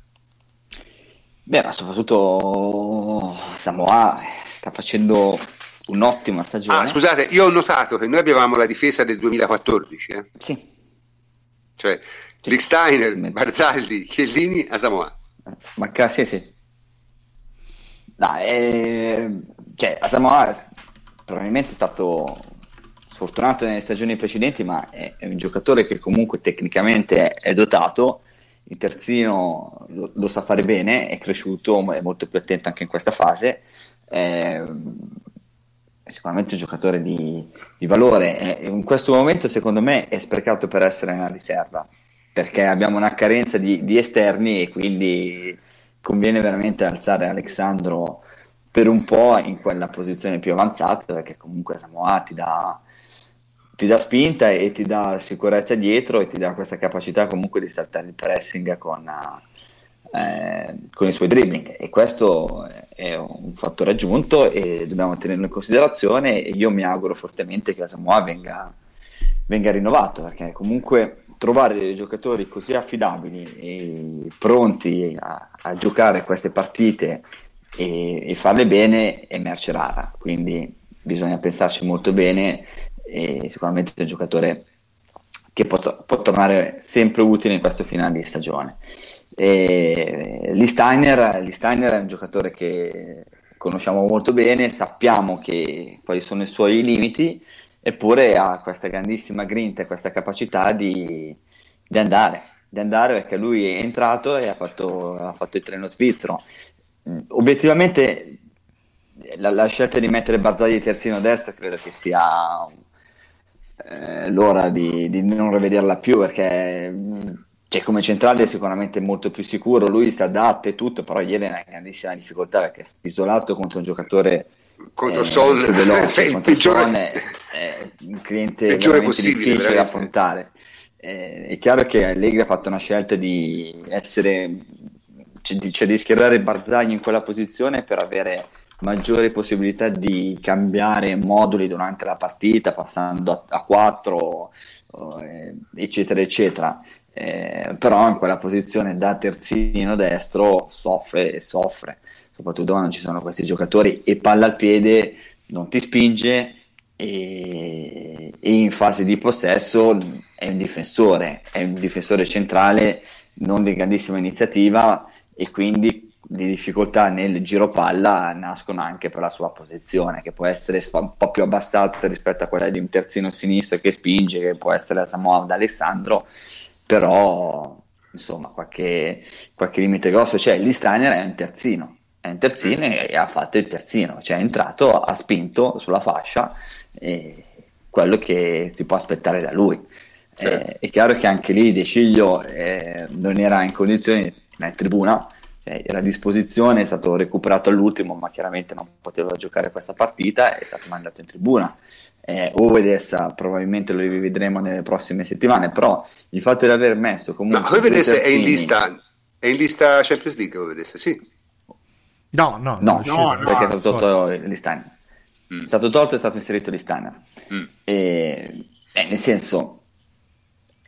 Beh ma soprattutto Samoa sta facendo un'ottima stagione ah scusate io ho notato che noi avevamo la difesa del 2014 eh? sì cioè sì. Rick Steiner, Barzaldi, Chiellini, Asamoah ma sì sì Dai, eh, cioè Asamoah probabilmente è stato sfortunato nelle stagioni precedenti, ma è, è un giocatore che comunque tecnicamente è, è dotato. Il terzino lo, lo, sa fare bene, è cresciuto, è molto più attento anche in questa fase. È, è sicuramente un giocatore di, di valore. È, in questo momento, secondo me, è sprecato per essere nella riserva perché abbiamo una carenza di, di esterni e quindi conviene veramente alzare Alessandro per un po' in quella posizione più avanzata perché comunque Samoa ti dà ti dà spinta e ti dà sicurezza dietro e ti dà questa capacità comunque di saltare il pressing con, eh, con i suoi dribbling. E questo è un fattore aggiunto e dobbiamo tenerlo in considerazione e io mi auguro fortemente che Samoa venga, venga rinnovato perché comunque trovare dei giocatori così affidabili e pronti a, a giocare queste partite e, e farle bene è merce rara quindi bisogna pensarci molto bene e sicuramente è un giocatore che può, può tornare sempre utile in questo finale di stagione. E è un giocatore che conosciamo molto bene, sappiamo che, quali sono i suoi limiti, eppure ha questa grandissima grinta e questa capacità di, di, andare, di andare perché lui è entrato e ha fatto, ha fatto il treno svizzero. Obiettivamente la, la, scelta di mettere Barzagli terzino destro credo che sia eh, l'ora di, di, non rivederla più perché cioè, come centrale è sicuramente molto più sicuro, lui si adatta e tutto, però ieri è una grandissima difficoltà perché è isolato contro un giocatore contro eh, Sol, veloce, il peggiore, è, un cliente veramente difficile veramente. da affrontare. Eh, è chiaro che Allegri ha fatto una scelta di essere cioè di schierare Barzagli in quella posizione per avere maggiore possibilità di cambiare moduli durante la partita, passando a, 4, eh, eccetera, eccetera. Eh, però in quella posizione da terzino destro soffre e soffre, soprattutto quando ci sono questi giocatori e palla al piede non ti spinge e, e in fase di possesso è un difensore, è un difensore centrale non di grandissima iniziativa e quindi le difficoltà nel giro palla nascono anche per la sua posizione, che può essere un po' più abbassata rispetto a quella di un terzino sinistro che spinge, che può essere la Samoa da Alessandro, però insomma qualche, qualche limite grosso. Cioè, Listrainer è un terzino, è un terzino e ha fatto il terzino, cioè è entrato, ha spinto sulla fascia e quello che si può aspettare da lui. Certo. Eh, è chiaro che anche lì De Ciglio eh, non era in condizioni, ma in tribuna, cioè, era a disposizione, è stato recuperato all'ultimo, ma chiaramente non poteva giocare questa partita, è stato mandato in tribuna. Eh, Ovedes probabilmente lo rivedremo nelle prossime settimane, però il fatto di aver messo comunque... Ma Ovedes è in lista, è in lista Champions League, Ovedes, sì. No, no, no, no, no perché è stato tolto l'Isteiner. Mm. È stato tolto e è stato inserito l'Isteiner. Mm. E, eh, nel senso,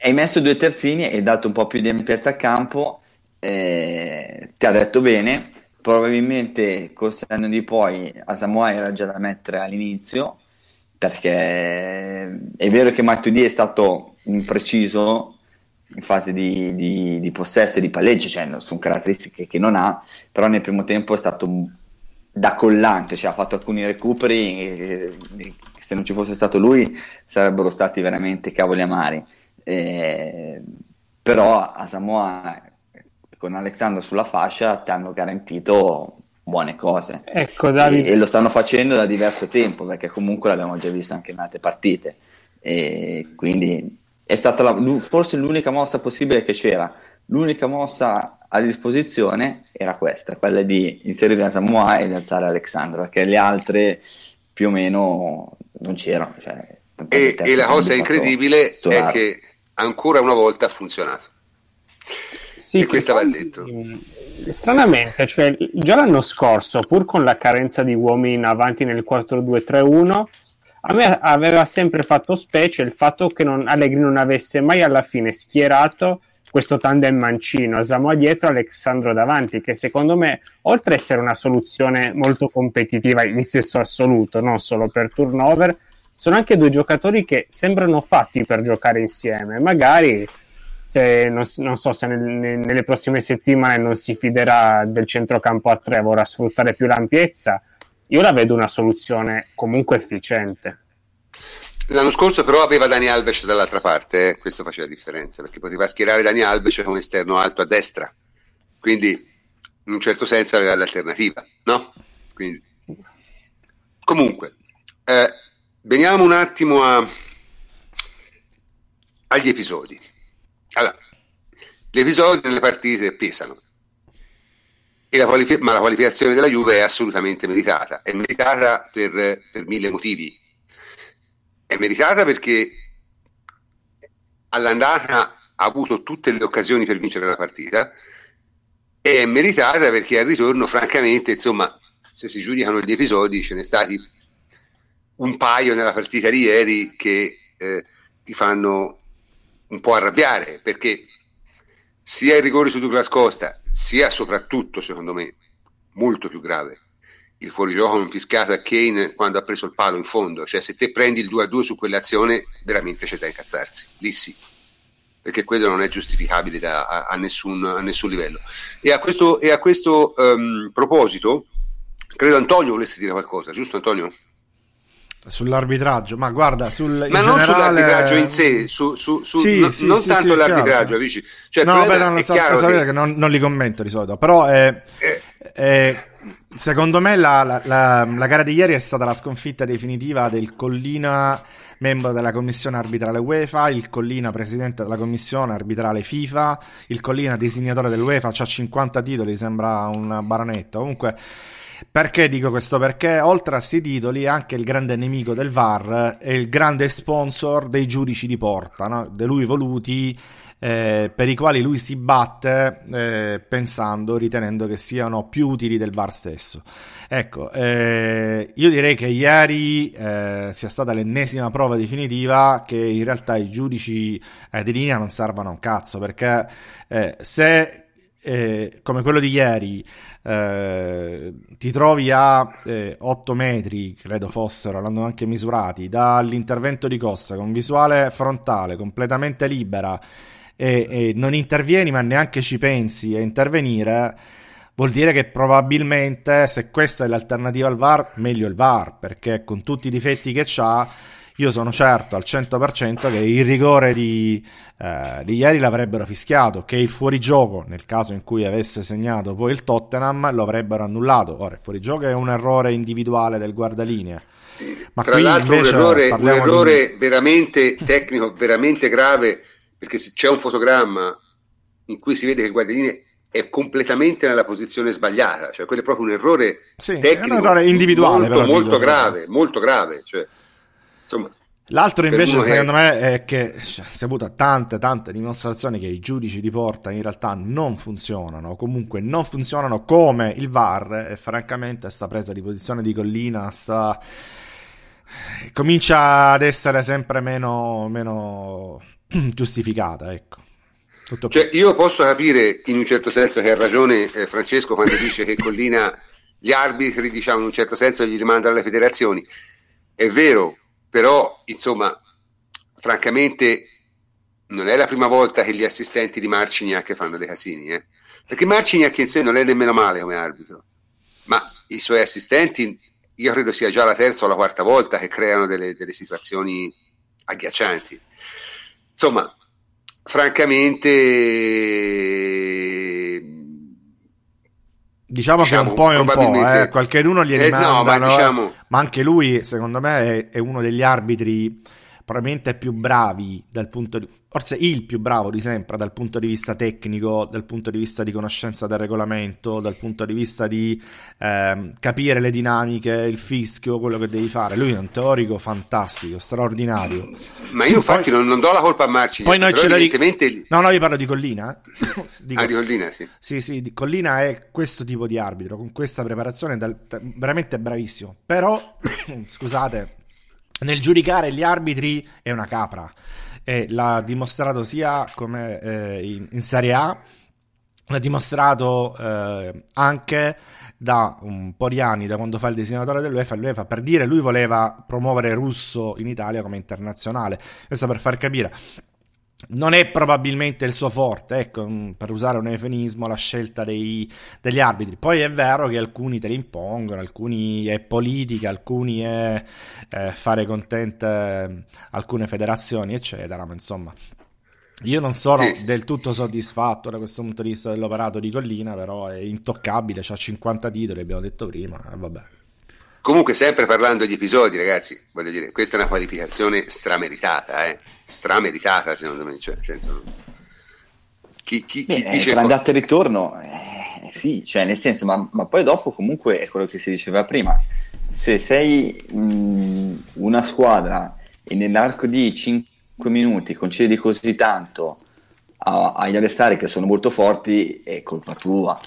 hai messo due terzini e hai dato un po' più di ampiezza al campo eh, ti ha detto bene, probabilmente col senno di poi a Samoa era già da mettere all'inizio, perché è vero che Matuidi è stato impreciso in fase di, di, di possesso e di palleggio, cioè sono caratteristiche che non ha, però nel primo tempo è stato da collante, cioè ha fatto alcuni recuperi e, e, se non ci fosse stato lui sarebbero stati veramente cavoli amari. Eh, però a Samoa con Alexandro sulla fascia ti hanno garantito buone cose. Ecco, e, e, lo stanno facendo da diverso tempo, perché comunque l'abbiamo già visto anche in altre partite. E quindi è stata la, forse l'unica mossa possibile che c'era. L'unica mossa a disposizione era questa, quella di inserire Samoa e di alzare Alexandro, perché le altre più o meno non c'erano. Cioè, e, e, la cosa incredibile è che ancora una volta ha funzionato. Sì, e questo va detto. Stranamente, cioè, già l'anno scorso, pur con la carenza di uomini in avanti nel 4-2-3-1, a me aveva sempre fatto specie il fatto che non, Allegri non avesse mai alla fine schierato questo tandem mancino, Samoa dietro, Alessandro davanti, che secondo me, oltre ad essere una soluzione molto competitiva in senso assoluto, non solo per turnover, sono anche due giocatori che sembrano fatti per giocare insieme. Magari, se, non, non, so se nel, nelle prossime settimane non si fiderà del centrocampo a tre, vorrà sfruttare più l'ampiezza, io la vedo una soluzione comunque efficiente. L'anno scorso però aveva Dani Alves dall'altra parte, eh? questo faceva differenza, perché poteva schierare Dani Alves come esterno alto a destra, quindi in un certo senso aveva l'alternativa, no? Quindi... Comunque, eh, veniamo un attimo a... agli episodi. Allora, gli episodi nelle partite pesano, la qualifi- ma la qualificazione della Juve è assolutamente meritata, è meritata per, per mille motivi. È meritata perché all'andata ha avuto tutte le occasioni per vincere la partita. E è meritata perché al ritorno, francamente, insomma, se si giudicano gli episodi, ce ne stati un paio nella partita di ieri che eh, ti fanno un po' arrabbiare perché sia il rigore su Douglas Costa, sia soprattutto, secondo me, molto più grave, il fuorigioco infischiato a Kane quando ha preso il palo in fondo, cioè se te prendi il 2 a 2 su quell'azione veramente c'è da incazzarsi, lì sì, perché quello non è giustificabile da, a, a, nessun, a, nessun, livello. E a questo, e a questo um, proposito, credo Antonio volesse dire qualcosa, giusto Antonio? Sull'arbitraggio, ma guarda, sul, ma non generale... sull'arbitraggio in sé, su, su, su sì, no, sì, non sì, tanto l'arbitraggio, amici. Cioè, no, beh, non, so, che... che non, non, li commento di solito, però è, eh. è Secondo me la, la, la, la, gara di ieri è stata la sconfitta definitiva del Collina, membro della commissione arbitrale UEFA, il Collina, presidente della commissione arbitrale FIFA, il Collina, disegnatore dell'UEFA, ha 50 titoli, sembra un baronetto. Comunque, perché dico questo? Perché oltre a questi titoli è anche il grande nemico del VAR e il grande sponsor dei giudici di porta, no? de lui voluti eh, per i quali lui si batte eh, pensando, ritenendo che siano più utili del VAR stesso. Ecco, eh, io direi che ieri eh, sia stata l'ennesima prova definitiva che in realtà i giudici eh, di linea non servono a un cazzo, perché eh, se come quello di ieri ti trovi a 8 metri, credo fossero, l'hanno anche misurati, dall'intervento di Costa con visuale frontale completamente libera e, e non intervieni ma neanche ci pensi a intervenire, vuol dire che probabilmente se questa è l'alternativa al VAR, meglio il VAR, perché con tutti i difetti che ha, io sono certo al 100% che il rigore di, eh, di, ieri l'avrebbero fischiato, che il fuorigioco, nel caso in cui avesse segnato poi il Tottenham, lo avrebbero annullato. Ora, il fuorigioco è un errore individuale del guardalinea. Ma Tra l'altro un errore, un errore di... veramente tecnico, veramente grave perché se c'è un fotogramma in cui si vede che il guardiani è completamente nella posizione sbagliata, cioè quello è proprio un errore sì, tecnico, un errore individuale, molto, molto grave, molto grave. Cioè, insomma, L'altro invece secondo che... me è che si è avuto tante tante dimostrazioni che i giudici di porta in realtà non funzionano, comunque non funzionano come il VAR e francamente sta presa di posizione di Collina sta... comincia ad essere sempre meno, meno giustificata, ecco. Cioè, io posso capire in un certo senso che ha ragione eh, Francesco quando dice che Collina gli arbitri, diciamo, in un certo senso gli rimandano alle federazioni. È vero, però, insomma, francamente non è la prima volta che gli assistenti di Marcignac fanno dei casini, eh? perché Marcignac in sé non è nemmeno male come arbitro, ma i suoi assistenti, io credo sia già la terza o la quarta volta che creano delle, delle situazioni agghiaccianti. Insomma, francamente... Diciamo, diciamo, che un po' è un po', eh. qualcheduno gli rimandano, eh, no, ma, diciamo... ma, anche lui secondo me è, è, uno degli arbitri probabilmente più bravi dal punto di forse il più bravo di sempre dal punto di vista tecnico, dal punto di vista di conoscenza del regolamento, dal punto di vista di eh, capire le dinamiche, il fischio, quello che devi fare. Lui è un teorico fantastico, straordinario. Ma io infatti poi, non, non, do la colpa a Marci. Poi noi ce evidentemente... No, no, io parlo di Collina. Eh. Dico, ah, di Collina, sì. Sì, sì, Collina è questo tipo di arbitro, con questa preparazione, dal, veramente bravissimo. Però, scusate, nel giudicare gli arbitri è una capra. E l'ha dimostrato sia come eh, in, in, Serie A, l'ha dimostrato eh, anche da un po' di anni, da quando fa il disegnatore dell'UEFA, l'UEFA per dire lui voleva promuovere Russo in Italia come internazionale, questo per far capire non è probabilmente il suo forte, ecco, mm, per usare un eufemismo, la scelta dei, degli arbitri. Poi è vero che alcuni te li impongono, alcuni è politica, alcuni è eh, fare contente eh, alcune federazioni, eccetera, ma insomma... Io non sono sì. del tutto soddisfatto da questo punto di vista dell'operato di Collina, però è intoccabile, ha 50 titoli, abbiamo detto prima, e vabbè. Comunque, sempre parlando di episodi, ragazzi, voglio dire, questa è una qualificazione strameritata, eh? Strameritata, secondo me. Cioè, nel senso, chi, chi, Beh, chi dice. Per andata e ritorno, eh, sì, cioè, nel senso, ma, ma, poi dopo, comunque, è quello che si diceva prima. Se sei mh, una squadra e nell'arco di 5 minuti concedi così tanto a, agli avversari che sono molto forti, è colpa tua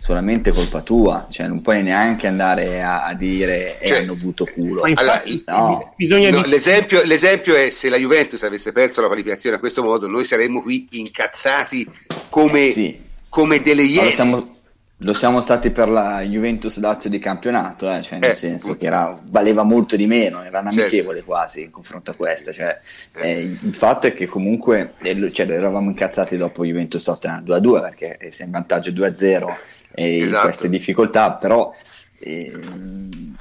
solamente colpa tua, cioè non puoi neanche andare a, a dire eh, cioè, hanno avuto culo. Allora, no. no, l'esempio, l'esempio, è se la Juventus avesse perso la qualificazione a questo modo, noi saremmo qui incazzati come, eh sì. come delle iene. Lo siamo, lo siamo, stati per la Juventus Lazio di campionato, eh? cioè nel eh, senso che era, valeva molto di meno, era amichevole certo. quasi in confronto a questa. Cioè, eh. eh, il fatto è che comunque cioè, eravamo incazzati dopo Juventus Tottenham 2-2 perché sei in vantaggio 2-0 e esatto. queste difficoltà, però eh,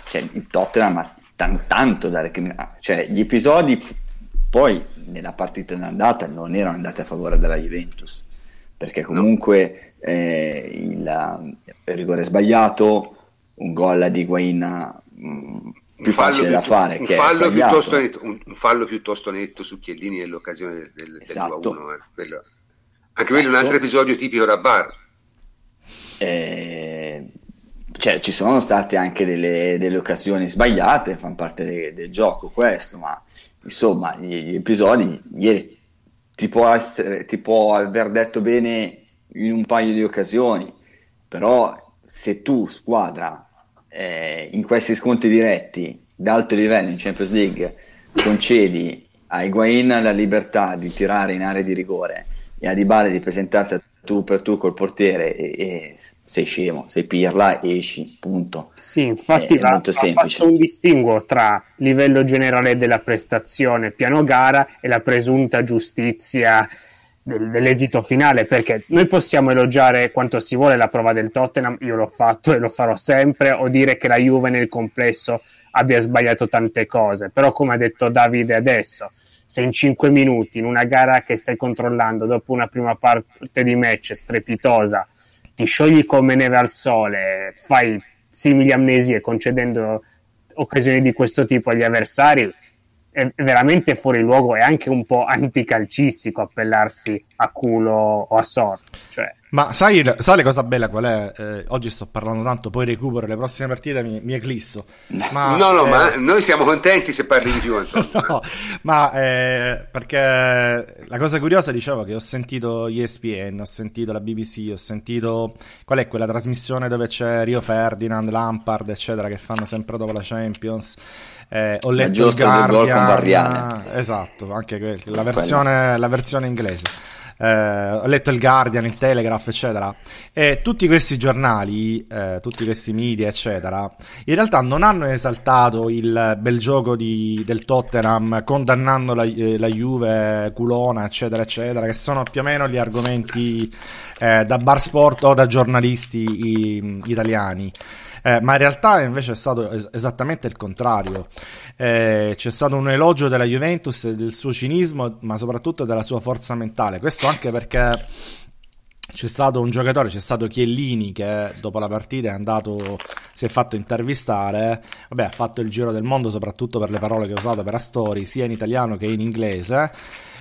cioè, il Tottenham ha tan- tanto da recriminare, cioè gli episodi poi nella partita d'andata non erano andati a favore della Juventus, perché comunque no. Eh, il, il, rigore sbagliato, un gol di Guaina mm, più facile da fare. Un fallo, piuttosto netto, un, un, fallo piuttosto netto su Chiellini nell'occasione del, del, esatto. del 2-1. Eh. Quello, anche quello è un altro esatto. episodio tipico da bar. Eh, cioè, ci sono state anche delle, delle occasioni sbagliate, fanno parte de, del gioco questo, ma insomma, gli, gli episodi ieri ti può, essere, ti può aver detto bene in un paio di occasioni, però se tu, squadra, eh, in questi sconti diretti d'alto livello in Champions League concedi a Higuain la libertà di tirare in area di rigore e a Dybala di presentarsi a tu per tu col portiere e, e sei scemo, sei pirla, esci, punto. Sì, infatti è, va, molto semplice. un distinguo tra livello generale della prestazione piano gara e la presunta giustizia dell'esito finale, perché noi possiamo elogiare quanto si vuole la prova del Tottenham, io l'ho fatto e lo farò sempre, o dire che la Juve nel complesso abbia sbagliato tante cose, però come ha detto Davide adesso, se in 5 minuti in una gara che stai controllando dopo una prima parte di match strepitosa ti sciogli come neve al sole, fai simili amnesie concedendo occasioni di questo tipo agli avversari, è veramente fuori luogo e anche un po' anticalcistico appellarsi a culo o a sorte. Cioè, ma sai, sai la cosa bella qual è? Eh, oggi sto parlando tanto, poi recupero le prossime partite, mi, mi eclisso. Ma, no, no, eh... ma noi siamo contenti se parli di più. no, ma eh, perché la cosa curiosa, dicevo, che ho sentito ESPN, ho sentito la BBC, ho sentito qual è quella trasmissione dove c'è Rio Ferdinand, Lampard, eccetera, che fanno sempre dopo la Champions. Eh, ho letto il Guardian, esatto, anche la versione, la versione inglese eh, ho letto il Guardian, il Telegraph, eccetera. E tutti questi giornali, eh, tutti questi media, eccetera, in realtà non hanno esaltato il bel gioco di, del Tottenham condannando la, eh, la, Juve, culona, eccetera, eccetera, che sono più o meno gli argomenti eh, da bar sport o da giornalisti i, italiani. Eh, ma in realtà invece è stato es- esattamente il contrario. Eh, c'è stato un elogio della Juventus, del suo cinismo, ma soprattutto della sua forza mentale. Questo anche perché c'è stato un giocatore, c'è stato Chiellini che dopo la partita è andato, si è fatto intervistare, vabbè ha fatto il giro del mondo soprattutto per le parole che ha usato per Astori, sia in italiano che in inglese,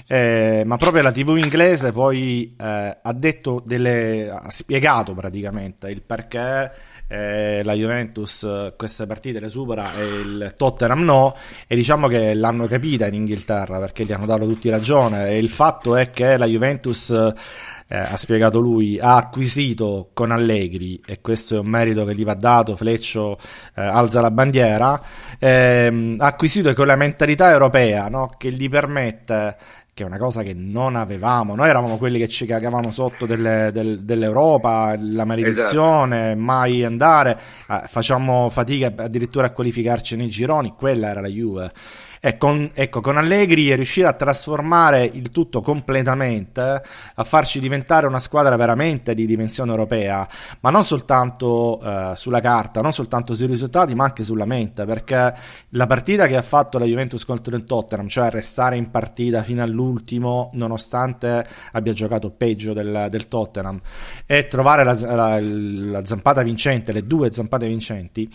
eh, ma proprio la TV inglese poi eh, ha detto delle, ha spiegato praticamente il perché eh, la Juventus eh, queste partite le supera e il Tottenham no. E diciamo che l'hanno capita in Inghilterra perché gli hanno dato tutti ragione. E il fatto è che la Juventus eh, ha spiegato lui, ha acquisito con Allegri, e questo è un merito che gli va dato, Fleccio eh, alza la bandiera, ehm, ha acquisito con la mentalità europea no? che gli permette che è una cosa che non avevamo. Noi eravamo quelli che ci cagavamo sotto delle, del, dell'Europa, la maledizione, esatto. mai andare, eh, facciamo fatica addirittura a qualificarci nei gironi, quella era la Juve. E con, ecco, con Allegri è riuscito a trasformare il tutto completamente, a farci diventare una squadra veramente di dimensione europea, ma non soltanto eh, sulla carta, non soltanto sui risultati, ma anche sulla mente, perché la partita che ha fatto la Juventus contro il Tottenham, cioè restare in partita fino all'ultimo, nonostante abbia giocato peggio del, del Tottenham, e trovare la, la, la zampata vincente, le due zampate vincenti,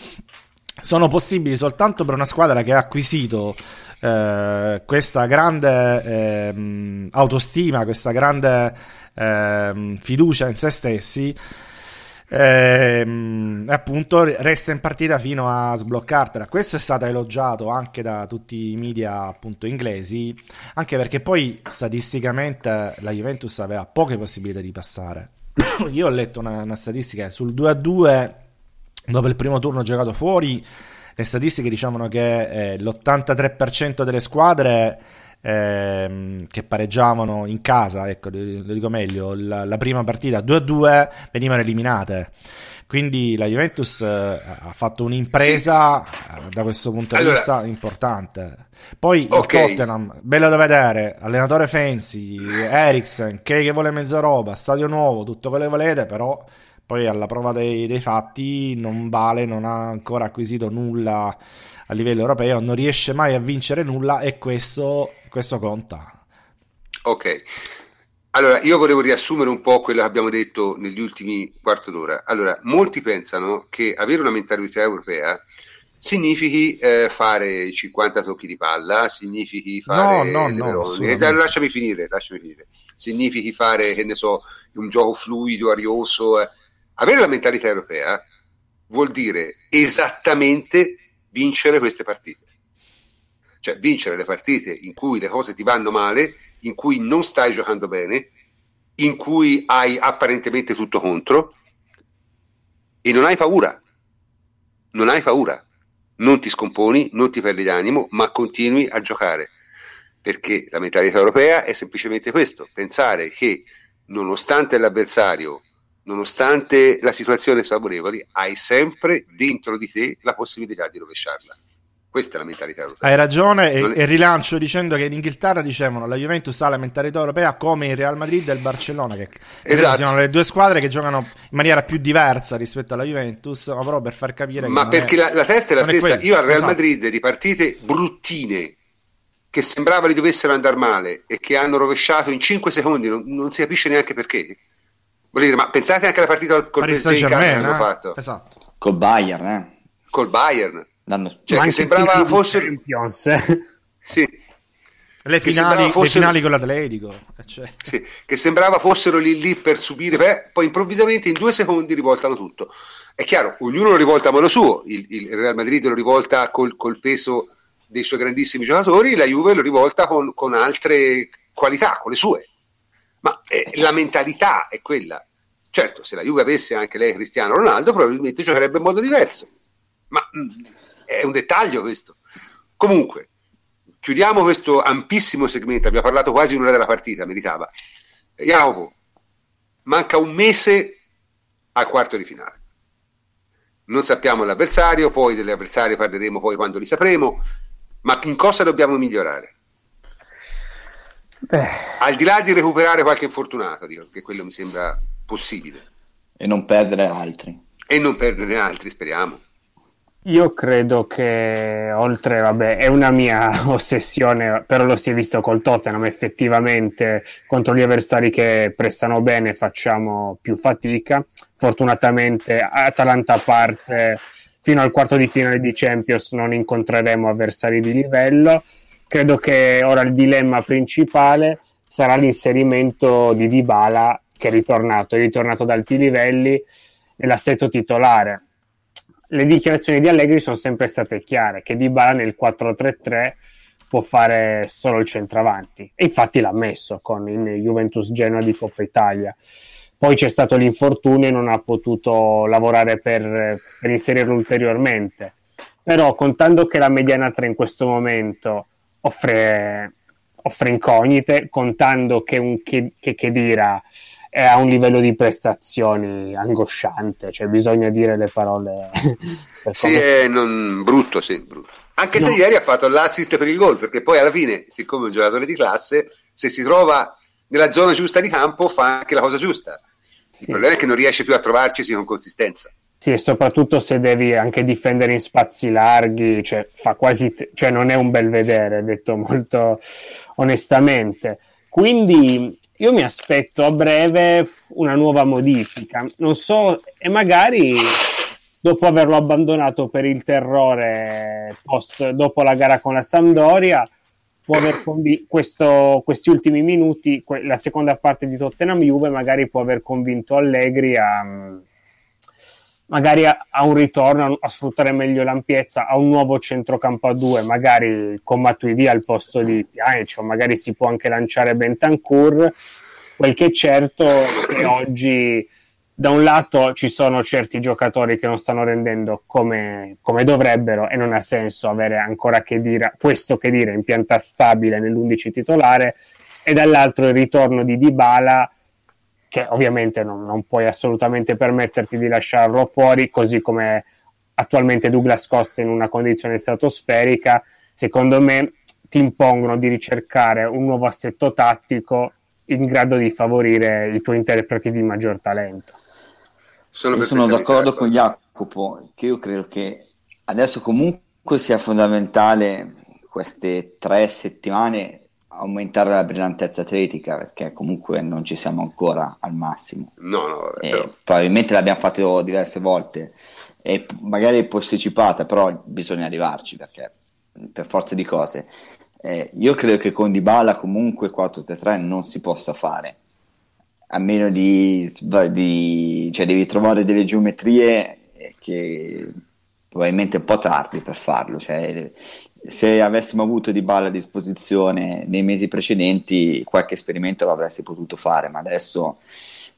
sono possibili soltanto per una squadra che ha acquisito eh, questa grande eh, autostima, questa grande eh, fiducia in se stessi. E appunto resta in partita fino a sbloccartela. Questo è stato elogiato anche da tutti i media appunto inglesi, anche perché poi statisticamente la Juventus aveva poche possibilità di passare. Io ho letto una, una statistica sul 2 a 2 Dopo il primo turno giocato fuori, le statistiche diciamo che eh, l'83% delle squadre eh, che pareggiavano in casa, ecco, lo dico meglio, la, la prima partita 2-2 venivano eliminate. Quindi la Juventus eh, ha fatto un'impresa sì. Da questo punto allora, di vista importante. Poi okay. il Tottenham, bello da vedere, allenatore Fancy, Eriksen, che vuole mezza roba, stadio nuovo, tutto quello che volete, però poi alla prova dei, dei, fatti non vale, non ha ancora acquisito nulla a livello europeo, non riesce mai a vincere nulla e questo, questo conta. Ok, allora io volevo riassumere un po' quello che abbiamo detto negli ultimi quarto d'ora. Allora, molti pensano che avere una mentalità europea significhi eh, fare 50 tocchi di palla, significhi fare no, no, no, esatto, lasciami finire, lasciami finire. Significhi fare, che ne so, un gioco fluido, arioso, eh avere la mentalità europea vuol dire esattamente vincere queste partite. Cioè vincere le partite in cui le cose ti vanno male, in cui non stai giocando bene, in cui hai apparentemente tutto contro e non hai paura. Non hai paura. Non ti scomponi, non ti perdi d'animo, ma continui a giocare. Perché la mentalità europea è semplicemente questo, pensare che nonostante l'avversario nonostante la situazione sfavorevole, hai sempre dentro di te la possibilità di rovesciarla. Questa è la mentalità europea. Hai ragione e, è... e, rilancio dicendo che in Inghilterra dicevano la Juventus ha la mentalità europea come il Real Madrid e il Barcellona, che esatto. sono le due squadre che giocano in maniera più diversa rispetto alla Juventus, ma proprio per far capire ma perché è... la, la, testa è la stessa. È Io al Real esatto. Madrid di partite bruttine che sembrava li dovessero andare male e che hanno rovesciato in 5 secondi, non, non si capisce neanche perché Voglio dire, ma pensate anche alla partita col PSG in casa che hanno fatto. Esatto. Col Bayern, eh. Col Bayern. L'anno... Cioè, che sembrava fossero... Champions. Eh. Sì. Le finali, fossero... le finali, con l'Atletico. Eh, cioè. Sì, che sembrava fossero lì lì per subire, beh, poi improvvisamente in due secondi rivoltano tutto. È chiaro, ognuno lo rivolta a modo suo, il, il Real Madrid lo rivolta col, col, peso dei suoi grandissimi giocatori, la Juve lo rivolta con, con altre qualità, con le sue ma eh, la mentalità è quella. Certo, se la Juve avesse anche lei Cristiano Ronaldo, probabilmente giocherebbe in modo diverso, ma mh, mm, è un dettaglio questo. Comunque, chiudiamo questo ampissimo segmento, abbiamo parlato quasi un'ora della partita, meritava. Jacopo, manca un mese al quarto di finale. Non sappiamo l'avversario, poi degli avversari parleremo poi quando li sapremo, ma in cosa dobbiamo migliorare? Beh. Al di là di recuperare qualche infortunato, dico, che quello mi sembra possibile. E non perdere altri. E non perdere altri, speriamo. Io credo che oltre, vabbè, è una mia ossessione, però lo si è visto col Tottenham, effettivamente contro gli avversari che prestano bene facciamo più fatica. Fortunatamente Atalanta parte fino al quarto di finale di Champions non incontreremo avversari di livello. Credo che ora il dilemma principale sarà l'inserimento di Dybala che è ritornato, è ritornato da alti livelli nell'assetto titolare le dichiarazioni di Allegri sono sempre state chiare, che Dybala nel 4-3-3 può fare solo il centravanti e infatti l'ha messo con il Juventus Genoa di Coppa Italia. Poi c'è stato l'infortunio e non ha potuto lavorare per, per inserirlo ulteriormente. Però contando che la mediana 3 in questo momento offre, offre incognite, contando che un che, che, che dira è a un livello di prestazioni angosciante, cioè bisogna dire le parole. sì, è non... brutto, sì, brutto. Anche sì, se no. ieri ha fatto l'assist per il gol, perché poi alla fine, siccome è un giocatore di classe, se si trova nella zona giusta di campo fa anche la cosa giusta. Sì. Il problema è che non riesce più a trovarci con consistenza. Sì, e soprattutto se devi anche difendere in spazi larghi, cioè, fa quasi t- cioè non è un bel vedere, detto molto onestamente. Quindi io mi aspetto a breve una nuova modifica. Non so, e magari dopo averlo abbandonato per il terrore post, dopo la gara con la Sampdoria, può aver convinto questo, questi ultimi minuti, que- la seconda parte di Tottenham Juve, magari può aver convinto Allegri a magari a, a un ritorno, a, sfruttare meglio l'ampiezza, a un nuovo centrocampo a due, magari con Matuidi al posto di Pjanic, o magari si può anche lanciare Bentancur. Quel che è certo è oggi da un lato ci sono certi giocatori che non stanno rendendo come, come, dovrebbero e non ha senso avere ancora che dire, questo che dire in pianta stabile nell'11 titolare e dall'altro il ritorno di Dybala che ovviamente non, non, puoi assolutamente permetterti di lasciarlo fuori, così come attualmente Douglas Costa in una condizione stratosferica, secondo me ti impongono di ricercare un nuovo assetto tattico in grado di favorire i tuoi interpreti di maggior talento. Sono, sono d'accordo con Jacopo, che io credo che adesso comunque sia fondamentale queste tre settimane aumentare la brillantezza atletica perché comunque non ci siamo ancora al massimo. No, no, vabbè, probabilmente l'abbiamo fatto diverse volte e magari è posticipata, però bisogna arrivarci perché per forza di cose. Eh, io credo che con Dybala comunque 4-3-3 non si possa fare a meno di, di cioè devi trovare delle geometrie che probabilmente un po' tardi per farlo cioè, se avessimo avuto di balla a disposizione nei mesi precedenti, qualche esperimento l'avresti potuto fare, ma adesso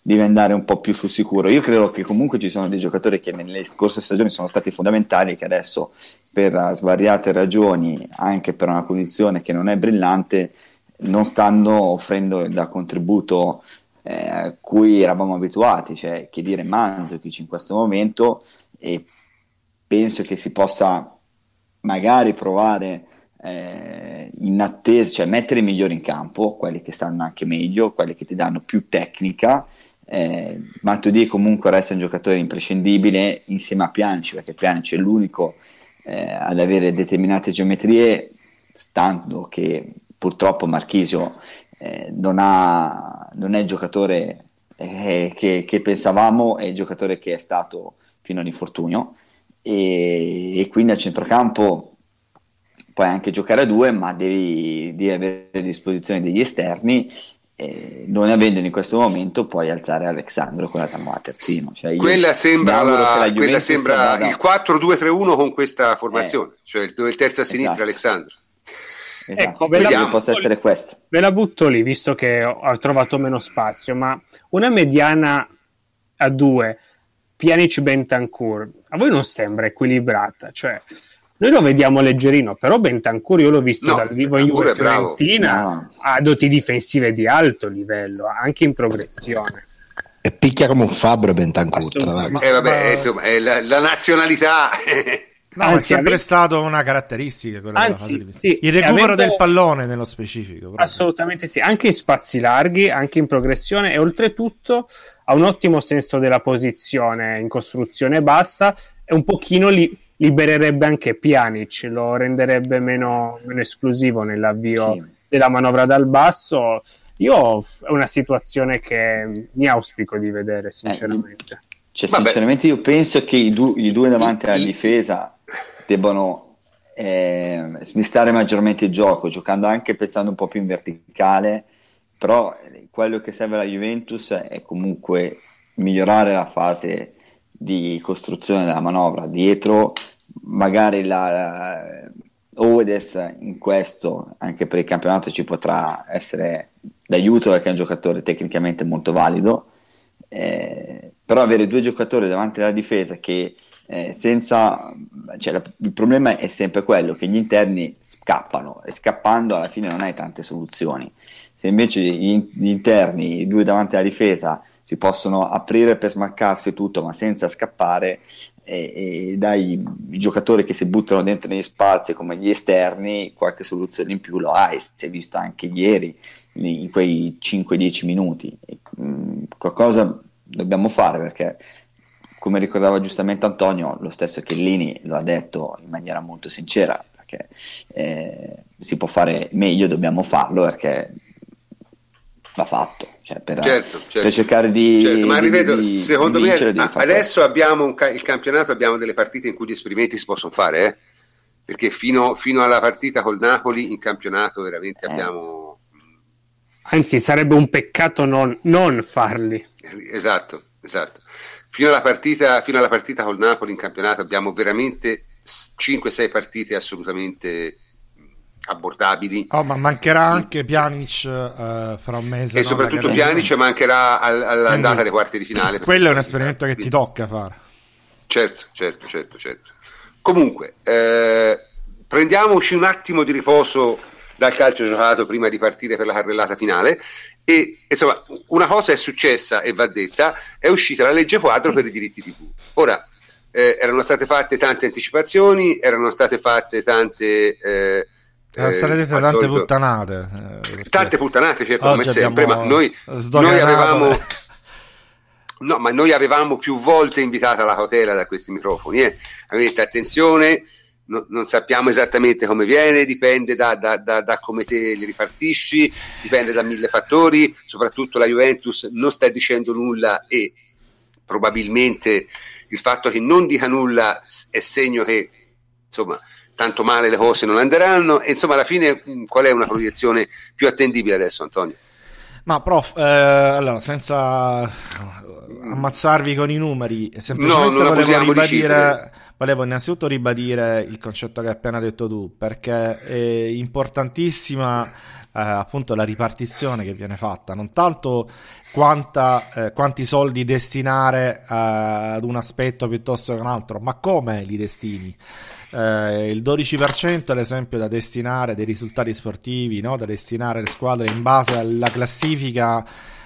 devi andare un po' più sul sicuro. Io credo che comunque ci sono dei giocatori che nelle scorse stagioni sono stati fondamentali che adesso, per svariate ragioni, anche per una condizione che non è brillante, non stanno offrendo il contributo eh, a cui eravamo abituati, cioè che dire Manzokic in questo momento e penso che si possa magari provare eh, in attesa, cioè mettere i migliori in campo, quelli che stanno anche meglio, quelli che ti danno più tecnica. Eh, Matuidi comunque resta un giocatore imprescindibile insieme a Pjanic, perché Pjanic è l'unico eh, ad avere determinate geometrie, tanto che purtroppo Marchisio eh, non, ha, non, è il giocatore eh, che, che pensavamo, è il giocatore che è stato fino all'infortunio e, e quindi al centrocampo puoi anche giocare a due, ma devi, devi avere a disposizione degli esterni. Eh, non avendone in questo momento puoi alzare Alexandro con la Samoa terzino. Cioè quella sembra, la, quella sembra vada... il 4-2-3-1 con questa formazione, eh, cioè dove il terzo a sinistra esatto. Alexandro. Esatto. Ecco, ve la, possa essere questo. ve la butto lì, visto che ho, ho trovato meno spazio, ma una mediana a due Pjanic Bentancur, a voi non sembra equilibrata? Cioè, noi lo vediamo leggerino, però Bentancur io l'ho visto no, dal vivo in Juve Fiorentina, no. ha doti difensive di alto livello, anche in progressione. E picchia come un fabbro Bentancur. Ma, eh, vabbè, insomma, è la, la nazionalità... No, Anzi, è sempre ave... stato una caratteristica Anzi, sì, il recupero avendo... del pallone nello specifico. Proprio. Assolutamente sì, anche in spazi larghi, anche in progressione e oltretutto ha un ottimo senso della posizione in costruzione bassa e un pochino li, libererebbe anche Pjanic, lo renderebbe meno, meno esclusivo nell'avvio Sì. della manovra dal basso. Io è una situazione che mi auspico di vedere, sinceramente. Cioè, Vabbè. sinceramente, io penso che i, du- i due davanti alla difesa debbano eh, smistare maggiormente il gioco, giocando anche pensando un po' più in verticale. Però eh, quello che serve alla Juventus è comunque migliorare la fase di costruzione della manovra. Dietro, magari la, la Odes in questo, anche per il campionato, ci potrà essere d'aiuto perché è un giocatore tecnicamente molto valido. Eh, però avere due giocatori davanti alla difesa che eh, senza cioè, il problema è sempre quello che gli interni scappano e scappando alla fine non hai tante soluzioni. Se invece gli, gli interni i due davanti alla difesa si possono aprire per smaccarsi tutto ma senza scappare e, e dai giocatori che si buttano dentro negli spazi come gli esterni qualche soluzione in più lo hai si è visto anche ieri in quei 5-10 minuti. E, mh, qualcosa dobbiamo fare perché come ricordava giustamente Antonio lo stesso Chiellini lo ha detto in maniera molto sincera perché eh, si può fare meglio dobbiamo farlo perché va fatto cioè, per, Certo, certo. per cercare di, Certo, ma di- ripeto, di- secondo di me vincere, fare adesso abbiamo un ca- il campionato, abbiamo delle partite in cui gli esperimenti si possono fare, eh? perché fino, fino alla partita col Napoli in campionato veramente Eh. abbiamo... Anzi, sarebbe un peccato non, non farli. Esatto, esatto. Fino alla, partita, fino alla partita col Napoli in campionato abbiamo veramente 5-6 partite assolutamente mh, abbordabili. Oh, ma mancherà anche Pjanic eh, fra un mese. E no? soprattutto Pjanic mancherà al- all'andata Quindi, dei quarti di finale. Quello è un esperimento che ti tocca fare. Certo, certo, certo, certo. Comunque, eh, prendiamoci un attimo di riposo dal calcio giocato prima di partire per la carrellata finale. E insomma, una cosa è successa e va detta: è uscita la legge quadro per i diritti TV. Ora, eh, erano state fatte tante anticipazioni, erano state fatte tante. Eh, Erano state eh, al tante solito- puttanate. eh, Tante puttanate, certo, come sempre, ma noi, noi avevamo. No, ma noi avevamo più volte invitato alla cautela da questi microfoni. Eh. Avete attenzione, no- non sappiamo esattamente come viene, dipende da, da- da- da come te li ripartisci, dipende da mille fattori. Soprattutto la Juventus non sta dicendo nulla e probabilmente il fatto che non dica nulla è segno che insomma tanto male le cose non andranno. Insomma, alla fine, mh, qual è una proiezione più attendibile adesso, Antonio? Ma prof, eh, allora, senza ammazzarvi con i numeri, semplicemente No, volevo ribadire, volevo innanzitutto ribadire il concetto che hai appena detto tu, perché è importantissima eh, appunto la ripartizione che viene fatta, non tanto quanta, eh, quanti soldi destinare eh, ad un aspetto piuttosto che un altro, ma come li destini. Eh, il 12% è l'esempio da destinare dei risultati sportivi, no? da destinare alle squadre in base alla classifica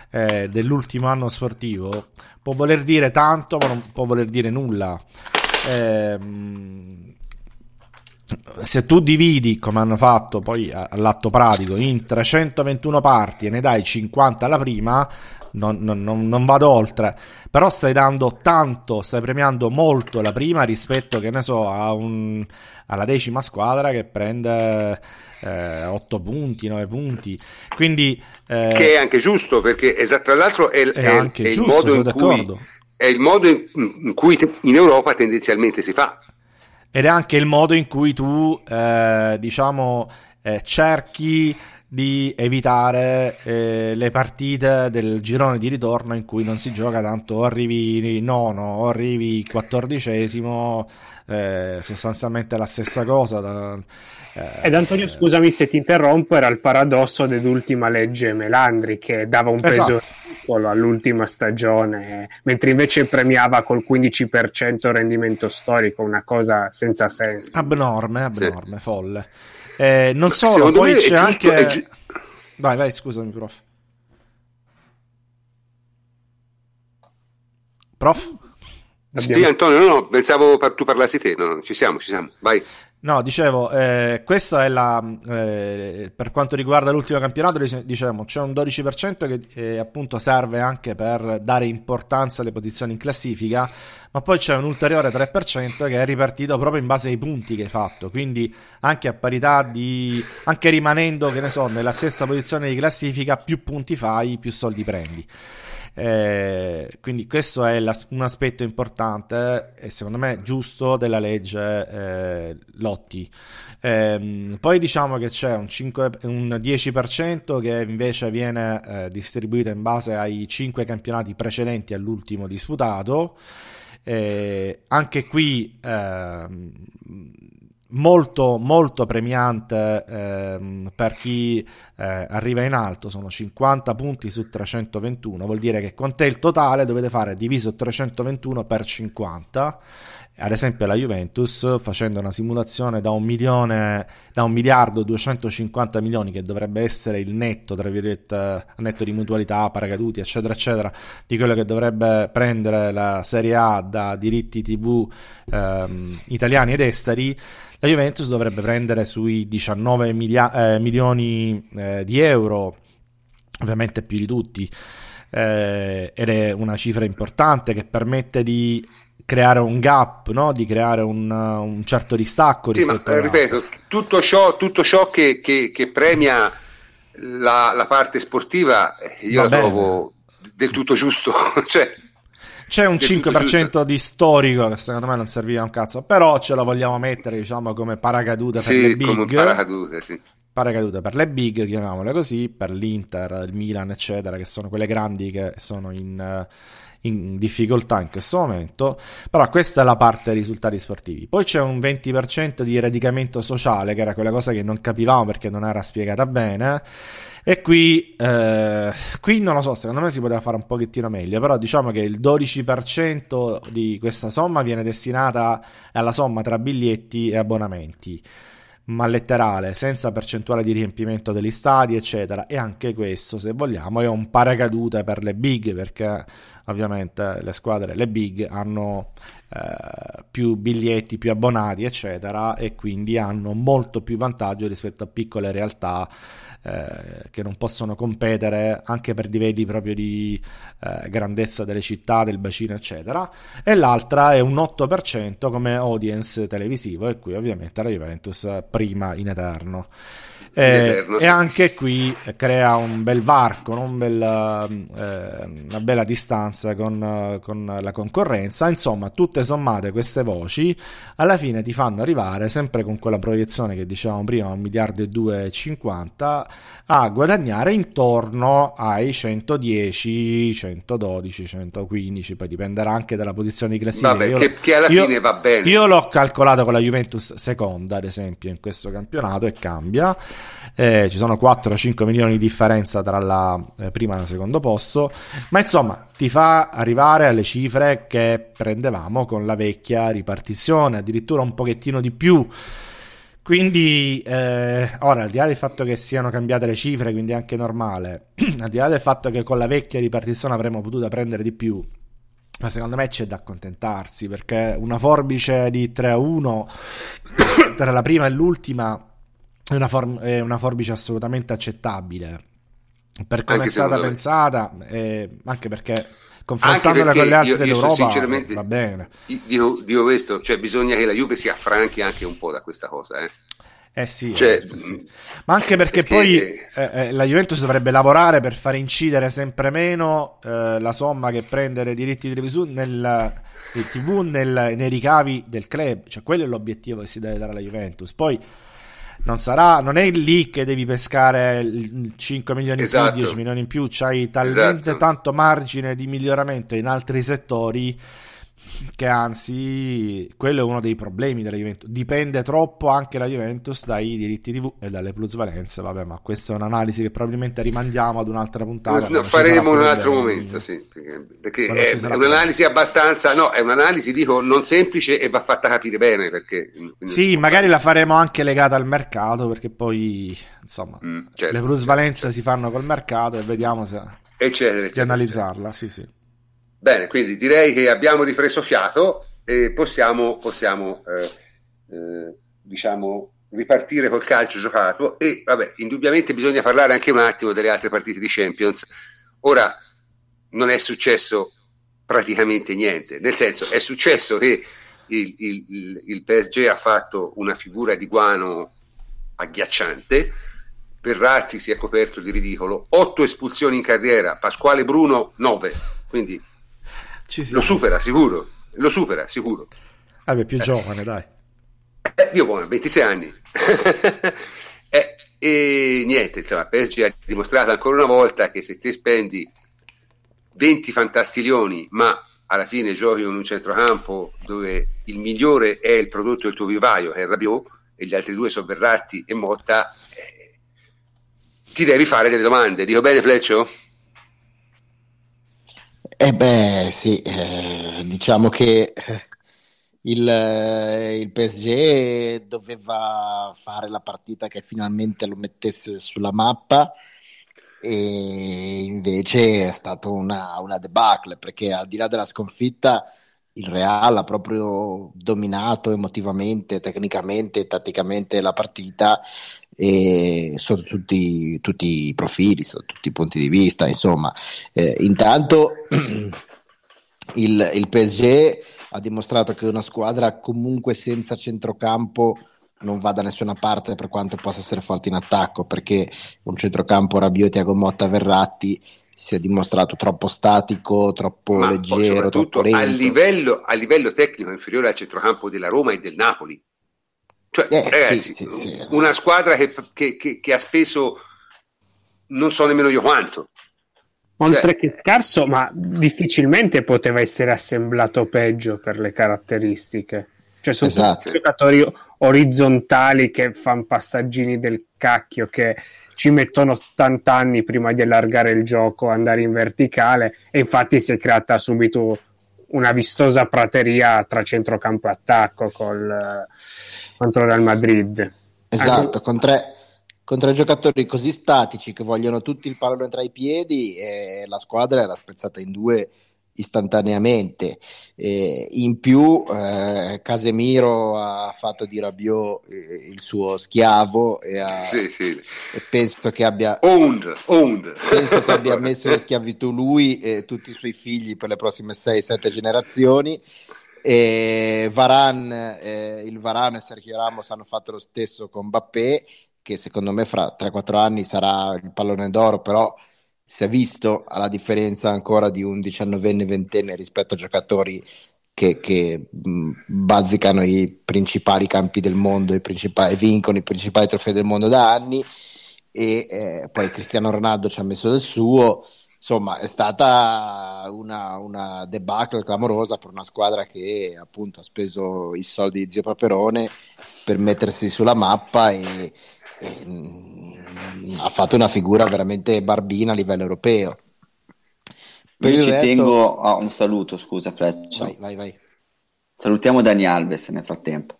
eh, dell'ultimo anno sportivo, può voler dire tanto, ma non può voler dire nulla. Ehm, se tu dividi, come hanno fatto poi all'atto pratico, in 321 parti e ne dai 50 alla prima, non, non- non- non vado oltre. Però stai dando tanto, stai premiando molto la prima rispetto, che ne so, a un- alla decima squadra che prende 8 punti, 9 punti. Quindi, eh, che è anche giusto perché esatto, tra l'altro è, è è- anche è il giusto, modo sono in d'accordo. cui è il modo in, in cui in Europa tendenzialmente si fa Ed è anche il modo in cui tu, eh, diciamo, eh, cerchi di evitare eh, le partite del girone di ritorno in cui non si gioca tanto o arrivi nono o arrivi quattordicesimo, eh, sostanzialmente la stessa cosa. da- eh, Ed Antonio, scusami se ti interrompo, era il paradosso dell'ultima legge Melandri che dava un peso Esatto. piccolo all'ultima stagione, mentre invece premiava col 15% il rendimento storico, una cosa senza senso. Abnorme, abnorme, folle. Eh, non solo, poi c'è giusto- anche... è gi- Vai, vai, scusami, prof. Prof? sì Antonio no, no pensavo par- tu parlassi te no, no, ci siamo ci siamo vai No, dicevo, eh, questo è la. Eh, per quanto riguarda l'ultimo campionato, diciamo c'è un 12% che eh, appunto serve anche per dare importanza alle posizioni in classifica, ma poi c'è un ulteriore 3% che è ripartito proprio in base ai punti che hai fatto. Quindi anche a parità di. anche rimanendo, che ne so, nella stessa posizione di classifica, più punti fai, più soldi prendi. Eh, quindi questo è la, un aspetto importante e secondo me giusto della legge eh, Lotti. Eh, poi diciamo che c'è un, 5, un 10% che invece viene eh, distribuito in base ai 5 campionati precedenti all'ultimo disputato. Eh, anche qui ehm, molto molto premiante ehm, per chi eh, arriva in alto. Sono 50 punti su 321 vuol dire che quant'è il totale dovete fare diviso 321 per 50 ad esempio la Juventus facendo una simulazione da un milione da un miliardo 250 milioni che dovrebbe essere il netto tra virgolette netto di mutualità paracaduti eccetera eccetera di quello che dovrebbe prendere la Serie A da diritti tv ehm, italiani ed esteri la Juventus dovrebbe prendere sui 19 milia- eh, milioni eh, di euro, ovviamente più di tutti, eh, ed è una cifra importante che permette di creare un gap, no? di creare un, un certo distacco. Sì, ma eh, ripeto, tutto ciò, tutto ciò che, che, che, premia la, la, parte sportiva eh, io Va la bene. trovo del tutto giusto. cioè, c'è un 5% di storico che secondo me non serviva un cazzo, però ce lo vogliamo mettere, diciamo, come paracadute sì, per le big. Come paracadute, sì. Paracadute per le big, chiamiamole così, per l'Inter, il Milan, eccetera, che sono quelle grandi che sono in, in difficoltà in questo momento. Però questa è la parte dei risultati sportivi. Poi c'è un 20% di radicamento sociale, che era quella cosa che non capivamo perché non era spiegata bene e qui, eh, qui non lo so, secondo me si poteva fare un pochettino meglio, però diciamo che il 12% di questa somma viene destinata alla somma tra biglietti e abbonamenti ma letterale, senza percentuale di riempimento degli stadi, eccetera. E anche questo, se vogliamo, è un paracadute per le big, perché ovviamente le squadre, le big, hanno eh, più biglietti, più abbonati, eccetera, e quindi hanno molto più vantaggio rispetto a piccole realtà eh, che non possono competere anche per livelli proprio di eh, grandezza delle città, del bacino, eccetera. E l'altra è un 8% come audience televisivo, e qui ovviamente la Juventus prima in eterno. Eh, e anche qui crea un bel varco, un bel, eh, una bella distanza con, con, la concorrenza. Insomma, tutte sommate queste voci alla fine ti fanno arrivare sempre con quella proiezione che dicevamo prima, un miliardo e 2,50 a guadagnare intorno ai 110, 112, 115. Poi dipenderà anche dalla posizione di classifica. Vabbè, io, che, che, alla io, fine va bene. Io l'ho calcolato con la Juventus seconda, ad esempio, in questo campionato e cambia eh, ci sono 4-5 milioni di differenza tra la eh, prima e il secondo posto, ma insomma ti fa arrivare alle cifre che prendevamo con la vecchia ripartizione, addirittura un pochettino di più. Quindi, eh, ora, al di là del fatto che siano cambiate le cifre, quindi è anche normale, al di là del fatto che con la vecchia ripartizione avremmo potuto prendere di più, ma secondo me c'è da accontentarsi perché una forbice di 3 a 1 tra la prima e l'ultima è una, form- è una forbice assolutamente accettabile per come è stata pensata, eh, anche perché confrontandola con le altre io, io d'Europa va bene. Dico, dico, questo, cioè bisogna che la Juve si affranchi anche un po' da questa cosa, eh. Eh sì, cioè, eh, sì, ma anche perché, perché poi eh, eh, la Juventus dovrebbe lavorare per fare incidere sempre meno eh, la somma che prende i diritti televisivi nel, TV nel, nei ricavi del club, cioè quello è l'obiettivo che si deve dare alla Juventus. Poi non sarà, non è lì che devi pescare 5 milioni esatto. in più, 10 esatto. milioni in più, c'hai talmente esatto. tanto margine di miglioramento in altri settori che anzi quello è uno dei problemi della Juventus. Dipende troppo anche la Juventus dai diritti TV e dalle plusvalenze. Vabbè ma questa è un'analisi che probabilmente rimandiamo ad un'altra puntata no, faremo in un altro momento sì, perché, è, è un'analisi abbastanza no è un'analisi dico non semplice e va fatta capire bene perché sì magari la faremo anche legata al mercato perché poi insomma mm, certo, le plusvalenze certo. si fanno col mercato e vediamo se eccetera, di analizzarla sì sì Bene, quindi direi che abbiamo ripreso fiato e possiamo, possiamo eh, eh, diciamo, ripartire col calcio giocato e vabbè, indubbiamente bisogna parlare anche un attimo delle altre partite di Champions. Ora non è successo praticamente niente, nel senso è successo che il, il, il PSG ha fatto una figura di guano agghiacciante, Verratti si è coperto di ridicolo, otto espulsioni in carriera, Pasquale Bruno nove, quindi lo supera sicuro, lo supera sicuro. Vabbè, più eh. giovane, dai. Eh, io ho 26 anni. eh, e niente, insomma, PSG ha dimostrato ancora una volta che se te spendi 20 fantastiglioni, ma alla fine giochi in un centrocampo dove il migliore è il prodotto del tuo vivaio, che è Rabiot, e gli altri due sono Verratti e Motta, eh, ti devi fare delle domande. Dico bene, Fleccio? Eh beh, sì, eh, diciamo che eh, il, eh, il, PSG doveva fare la partita che finalmente lo mettesse sulla mappa e invece è stata una, una debacle perché al di là della sconfitta il Real ha proprio dominato emotivamente, tecnicamente, tatticamente la partita e sotto tutti, tutti, i profili, sotto tutti i punti di vista, insomma. Eh, intanto il, il PSG ha dimostrato che una squadra comunque senza centrocampo non va da nessuna parte per quanto possa essere forte in attacco perché un centrocampo Rabiot, Tiago Motta, Verratti si è dimostrato troppo statico, troppo Ma leggero, troppo lento. A livello, a livello tecnico inferiore al centrocampo della Roma e del Napoli. Cioè, eh, ragazzi, sì, sì, sì. una squadra che, che, che, che, ha speso non so nemmeno io quanto. Oltre cioè, che scarso, ma difficilmente poteva essere assemblato peggio per le caratteristiche. Cioè, sono esatto. giocatori orizzontali che fanno passaggini del cacchio che ci mettono 80 anni prima di allargare il gioco, andare in verticale e infatti si è creata subito una vistosa prateria tra centrocampo e attacco col, contro il Madrid. Esatto, Anche... con, tre, con tre giocatori così statici che vogliono tutti il pallone tra i piedi e la squadra era spezzata in due istantaneamente. Eh, in più, eh, Casemiro ha fatto di Rabiot eh, il suo schiavo e, ha, sì, sì. e penso che abbia owned, owned. Penso che abbia messo in schiavitù lui e tutti i suoi figli per le prossime 6-7 generazioni. E Varan, eh, il Varano e Sergio Ramos hanno fatto lo stesso con Mbappé, che secondo me fra 3-4 anni sarà il pallone d'oro, però si è visto la differenza ancora di un diciannovenne ventenne rispetto a giocatori che, che mh, bazzicano i principali campi del mondo e vincono i principali trofei del mondo da anni. E eh, poi Cristiano Ronaldo ci ha messo del suo. Insomma è stata una, una debacle clamorosa per una squadra che appunto ha speso i soldi di zio Paperone per mettersi sulla mappa e ha fatto una figura veramente barbina a livello europeo. Per Io ci resto... tengo a un saluto, scusa Freccia. Vai, vai, vai. Salutiamo Dani Alves nel frattempo,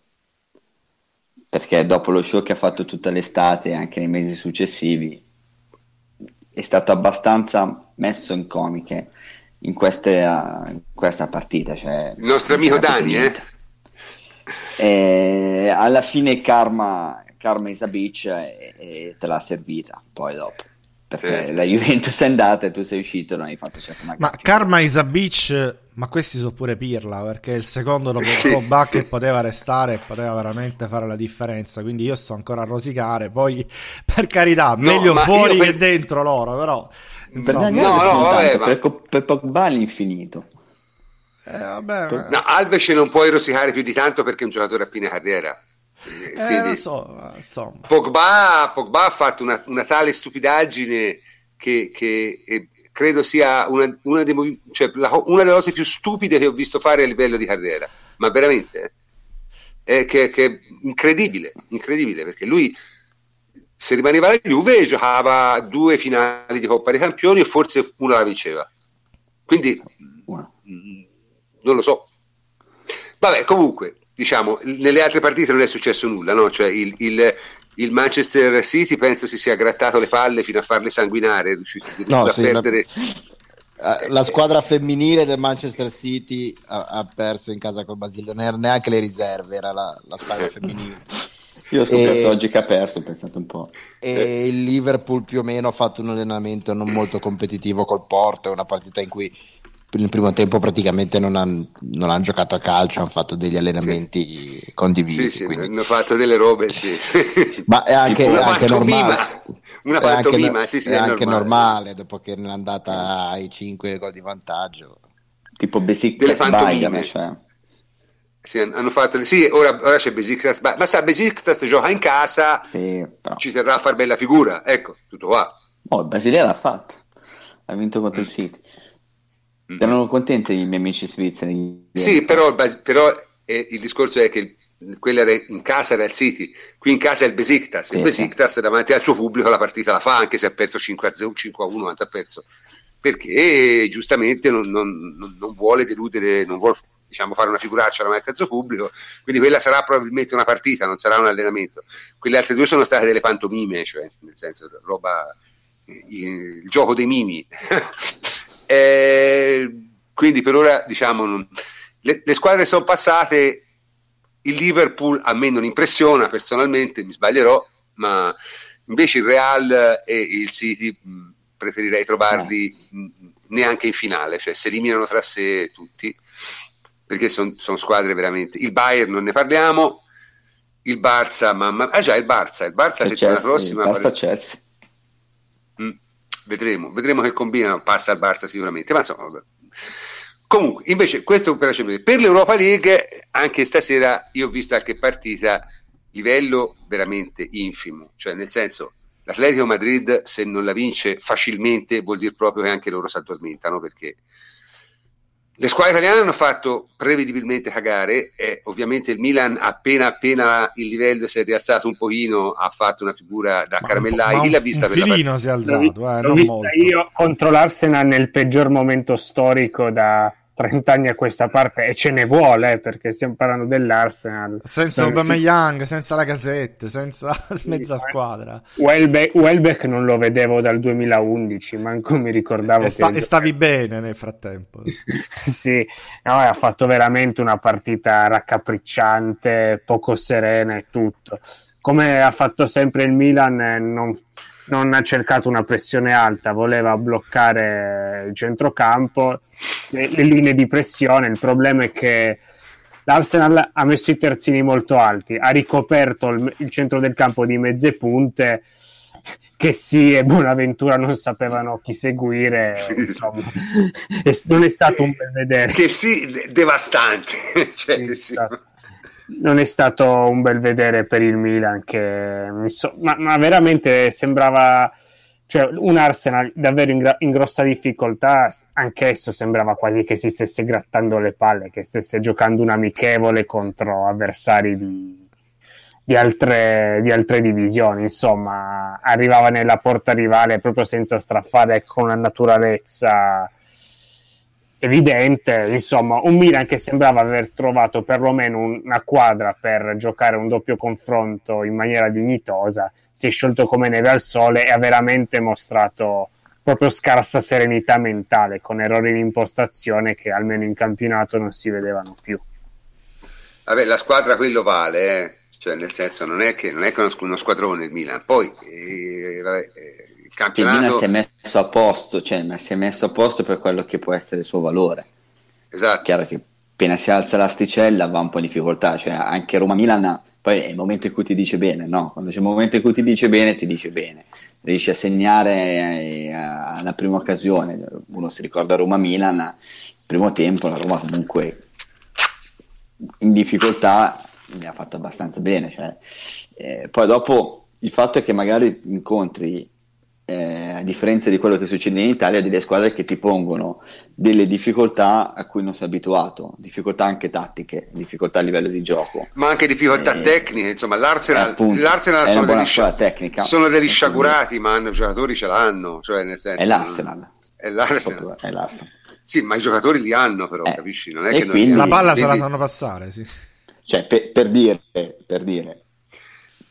perché dopo lo show che ha fatto tutta l'estate e anche nei mesi successivi è stato abbastanza messo in comiche in, queste, in questa partita. Cioè, Il nostro amico Dani, eh? E alla fine Karma Carmen Sabic e, e, te l'ha servita poi dopo. Perché sì. la Juventus è andata e tu sei uscito non hai fatto certo una ma Karma Isabic ma questi sono pure Pirla perché il secondo dopo il Bucket poteva restare e poteva veramente fare la differenza. Quindi io sto ancora a rosicare poi per carità no, meglio fuori per... che dentro loro però insomma. no, no, vabbè, ma... per, per Pogba all'infinito. Eh, vabbè, ma... no, Alves non puoi rosicare più di tanto perché è un giocatore a fine carriera eh, so, Pogba, Pogba, ha fatto una, una tale stupidaggine che, che eh, credo sia una, una, dei, cioè, la, una, delle cose più stupide che ho visto fare a livello di carriera, ma veramente eh, che, che, è incredibile, incredibile perché lui se rimaneva alla Juve giocava due finali di Coppa dei Campioni e forse una la vinceva. Quindi non lo so. Vabbè, comunque, diciamo, nelle altre partite non è successo nulla, no? Cioè il, il, il, Manchester City penso si sia grattato le palle fino a farle sanguinare, è riuscito no, a sì, perdere. La, eh, la squadra femminile del Manchester City ha, ha, perso in casa col Basile, non era neanche le riserve, era la, la squadra femminile. Io ho scoperto E- oggi che ha perso, pensate un po'. e il Liverpool più o meno ha fatto un allenamento non molto competitivo col Porto, è una partita in cui nel primo tempo praticamente non hanno non giocato a calcio, hanno fatto degli allenamenti condivisi. Sì, sì, quindi- hanno fatto delle robe, sì. Ma è anche, Una è anche pantomima, normale. una È anche- pantomima, sì, sì, è è anche normale. normale dopo che è andata ai 5 gol di vantaggio. Tipo Besiktas. Bayern, cioè. Sì, hanno fatto, sì, ora, ora c'è Besiktas, ma sa, Besiktas gioca in casa, Sì, però. ci terrà a far bella figura, ecco, tutto qua. Oh, il Brasile l'ha fatto. Ha vinto contro il City. Mm. Erano contenti i miei amici svizzeri. Sì, però, il però, eh, il discorso è che il- quella era in casa era il City, qui in casa è il Besiktas. Sì, il Besiktas davanti al suo pubblico la partita la fa, anche se ha perso 5 a 0, 5 a 1, quanto ha perso, perché giustamente non, non- non- non vuole deludere, non vuole diciamo, fare una figuraccia davanti al suo pubblico, quindi quella sarà probabilmente una partita, non sarà un allenamento. Quelle altre due sono state delle pantomime, cioè nel senso roba, il gioco dei mimi. Eh, quindi per ora diciamo le, le squadre sono passate il Liverpool a me non impressiona personalmente mi sbaglierò ma invece il Real e il City mh, preferirei trovarli mh, neanche in finale cioè si eliminano tra sé tutti perché sono squadre veramente il Bayern non ne parliamo il Barça mamma ah già il Barça il Barça C'è settimana prossima basta pare- Chelsea. Vedremo, vedremo che combinano, passa al Barça sicuramente, ma insomma, vabbè. Comunque, invece, questo per, la Champions per l'Europa League, anche stasera io ho visto qualche partita, livello veramente infimo, cioè nel senso, l'Atletico Madrid se non la vince facilmente vuol dire proprio che anche loro si addormentano perché le squadre italiane hanno fatto prevedibilmente cagare e ovviamente il Milan appena appena il livello si è rialzato un pochino ha fatto una figura da Ma caramellai, un, un, l'ha vista un per la si è alzato, eh, l'ho non vista molto. io contro l'Arsenal nel peggior momento storico da 30 anni a questa parte e ce ne vuole eh, perché stiamo parlando dell'Arsenal. Senza Aubameyang, senza la Gazette, senza mezza eh. squadra. Welbeck, Welbeck non lo vedevo dal 2011, manco mi ricordavo E, sta- che e stavi bene nel frattempo. sì, no, ha fatto veramente una partita raccapricciante, poco serena e tutto. Come ha fatto sempre il Milan, eh, non, non ha cercato una pressione alta, voleva bloccare il centrocampo, le, le linee di pressione. Il problema è che l'Arsenal ha messo i terzini molto alti, ha ricoperto il, il centro del campo di mezze punte che sì e Bonaventura non sapevano chi seguire, insomma, non è stato un bel vedere. Che sì, de- devastante. cioè, Sì, sì. esatto. Non è stato un bel vedere per il Milan, che so- ma, ma veramente sembrava cioè, un Arsenal davvero in, gra- in grossa difficoltà. Anch'esso sembrava quasi che si stesse grattando le palle, che stesse giocando un amichevole contro avversari di, di altre, di altre divisioni. Insomma, arrivava nella porta rivale proprio senza straffare con una naturalezza evidente, insomma, un Milan che sembrava aver trovato perlomeno un- una quadra per giocare un doppio confronto in maniera dignitosa, si è sciolto come neve al sole e ha veramente mostrato proprio scarsa serenità mentale, con errori di impostazione che almeno in campionato non si vedevano più. Vabbè, la squadra quello vale, eh. cioè nel senso non è che non è che uno, uno squadrone il Milan. Poi eh, vabbè, eh, campionato si è messo a posto, cioè, ma si è messo a posto per quello che può essere il suo valore. esatto. Chiaro che appena si alza l'asticella va un po' in difficoltà, cioè anche Roma-Milan poi è il momento in cui ti dice bene, no? Quando c'è il momento in cui ti dice bene, ti dice bene. Riesci a segnare eh, alla prima occasione, uno si ricorda Roma-Milan, il primo tempo la Roma comunque in difficoltà mi ha fatto abbastanza bene. Cioè, eh, poi dopo il fatto è che magari incontri, eh, a differenza di quello che succede in Italia, delle squadre che ti pongono delle difficoltà a cui non sei abituato, difficoltà anche tattiche, difficoltà a livello di gioco. Ma anche difficoltà Eh, tecniche, insomma, l'Arsenal, eh, appunto, l'Arsenal è una sono, buona degli, scia- tecnica. sono degli sciagurati, ma hanno- i giocatori ce l'hanno, cioè nel senso, È l'Arsenal. È l'Arsenal. È l'Arsenal. Sì, ma i giocatori li hanno però, Eh, capisci? Non è che non li quindi- La palla se la Quindi- sanno passare, sì. Cioè, per, per dire, per dire,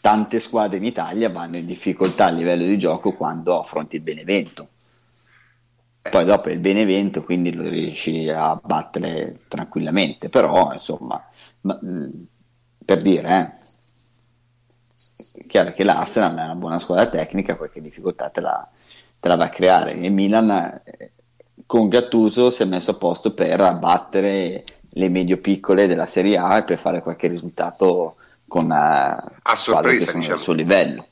tante squadre in Italia vanno in difficoltà a livello di gioco quando affronti il Benevento. Poi dopo il Benevento, quindi lo riesci a battere tranquillamente, però insomma, ma, per dire, eh, è chiaro che l'Arsenal è una buona squadra tecnica, qualche difficoltà te la, te la va a creare. E Milan eh, con Gattuso si è messo a posto per abbattere le medio-piccole della Serie A e per fare qualche risultato con uh, a sorpresa diciamo. al suo livello.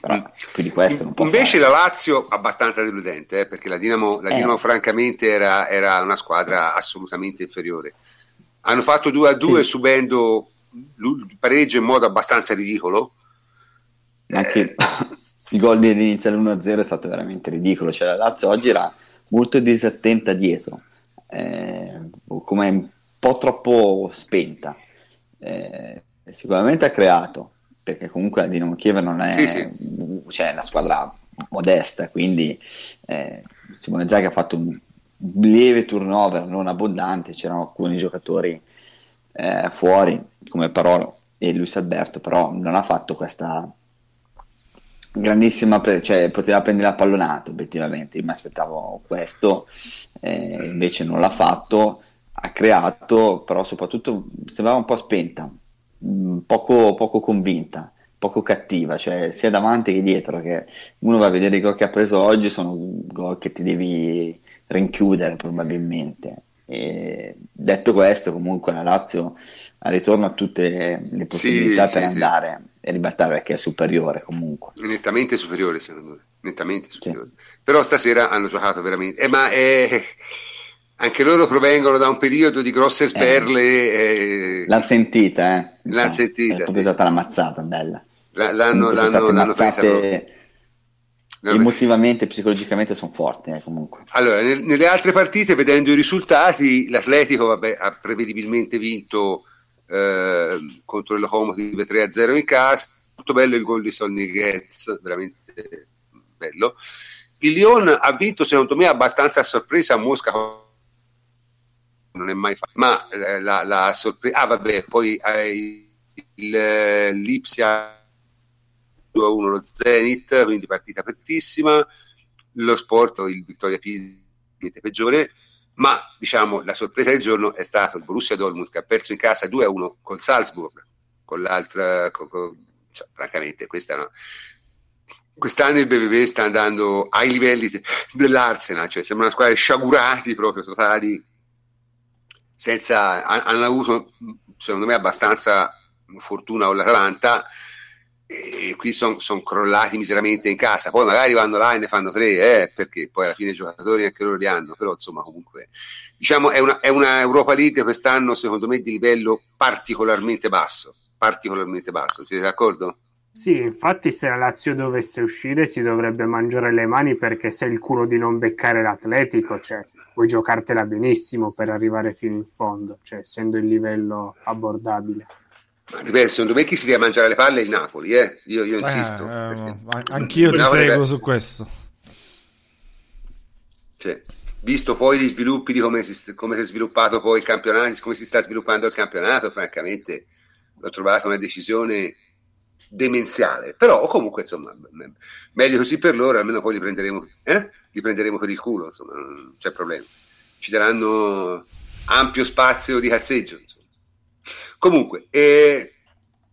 Però mm. più di questo non può Invece fare. la Lazio abbastanza deludente, eh, perché la Dinamo, la Dinamo Eh. francamente era, era una squadra assolutamente inferiore. Hanno fatto 2 a 2 Sì. subendo il pareggio in modo abbastanza ridicolo. Anche il gol dell'inizio all'1-0 è stato veramente ridicolo. Cioè, la Lazio oggi era molto disattenta dietro, eh, come un po' troppo spenta. Eh, sicuramente ha creato, perché comunque la Dinamo Kiev non è Sì, sì. cioè, una squadra modesta, quindi eh, Simone Zaghi ha fatto un lieve turnover, non abbondante, c'erano alcuni giocatori eh, fuori come Parolo e Luis Alberto, però non ha fatto questa grandissima, pre- cioè poteva prendere la pallonata obiettivamente, io mi aspettavo questo, eh, invece non l'ha fatto, ha creato, però soprattutto sembrava un po' spenta, poco, poco convinta, poco cattiva, cioè sia davanti che dietro, che uno va a vedere i gol che ha preso oggi, sono gol che ti devi rinchiudere probabilmente. E detto questo, comunque la Lazio al ritorno ha tutte le, possibilità sì, per sì. andare e ribattare perché è superiore comunque. Nettamente superiore, secondo me. Nettamente superiore. Però stasera hanno giocato veramente. Eh, ma eh, anche loro provengono da un periodo di grosse sperle. eh, L'ha sentita, eh? Insomma, sentita, È proprio sì. stata una mazzata bella. la- l'hanno, l'hanno, l'hanno presa proprio. L'hanno- emotivamente, psicologicamente sono forti eh, comunque. Allora, nel- nelle altre partite, vedendo i risultati, l'Atletico vabbè, ha prevedibilmente vinto eh, contro il Locomotive 3-0 in casa. Molto bello il gol di Sonny Getz, veramente bello. Il Lyon ha vinto, secondo me, abbastanza a sorpresa a Mosca. Non è mai fatto, ma eh, la, la sorpresa. Ah, vabbè, poi eh, il, eh, l'Ipsia 2-1 lo Zenit, quindi partita apertissima lo sport il Vittoria Pilsen peggiore, ma diciamo la sorpresa del giorno è stato il Borussia Dortmund che ha perso in casa 2-1 col Salzburg, con l'altra, con- con- cioè, francamente questa è. Quest'anno il BBB sta andando ai livelli de- dell'Arsenal, cioè sembra una squadra sciagurati proprio totali, senza, ha- hanno avuto secondo me abbastanza fortuna con l'Atalanta e qui sono crollati miseramente in casa. Poi magari vanno là e ne fanno tre, eh, perché poi alla fine i giocatori anche loro li hanno. Però insomma, comunque, diciamo, è una, è una Europa League quest'anno, secondo me, di livello particolarmente basso. Particolarmente basso, siete d'accordo? Sì, infatti se la Lazio dovesse uscire si dovrebbe mangiare le mani perché sei il culo di non beccare l'Atletico, cioè puoi giocartela benissimo per arrivare fino in fondo, cioè essendo il livello abbordabile. Ma ripeto, secondo me chi si deve mangiare le palle è il Napoli, eh? Io, io insisto. Eh, perché- eh, anch'io ti Napoli seguo beh, su questo. cioè, visto poi gli sviluppi di come si, come si è sviluppato poi il campionato, come si sta sviluppando il campionato, francamente l'ho trovata una decisione demenziale. Però comunque, insomma, me- meglio così per loro, almeno poi li prenderemo, eh? li prenderemo per il culo, insomma, non c'è problema. Ci daranno ampio spazio di cazzeggio. Insomma. Comunque, eh,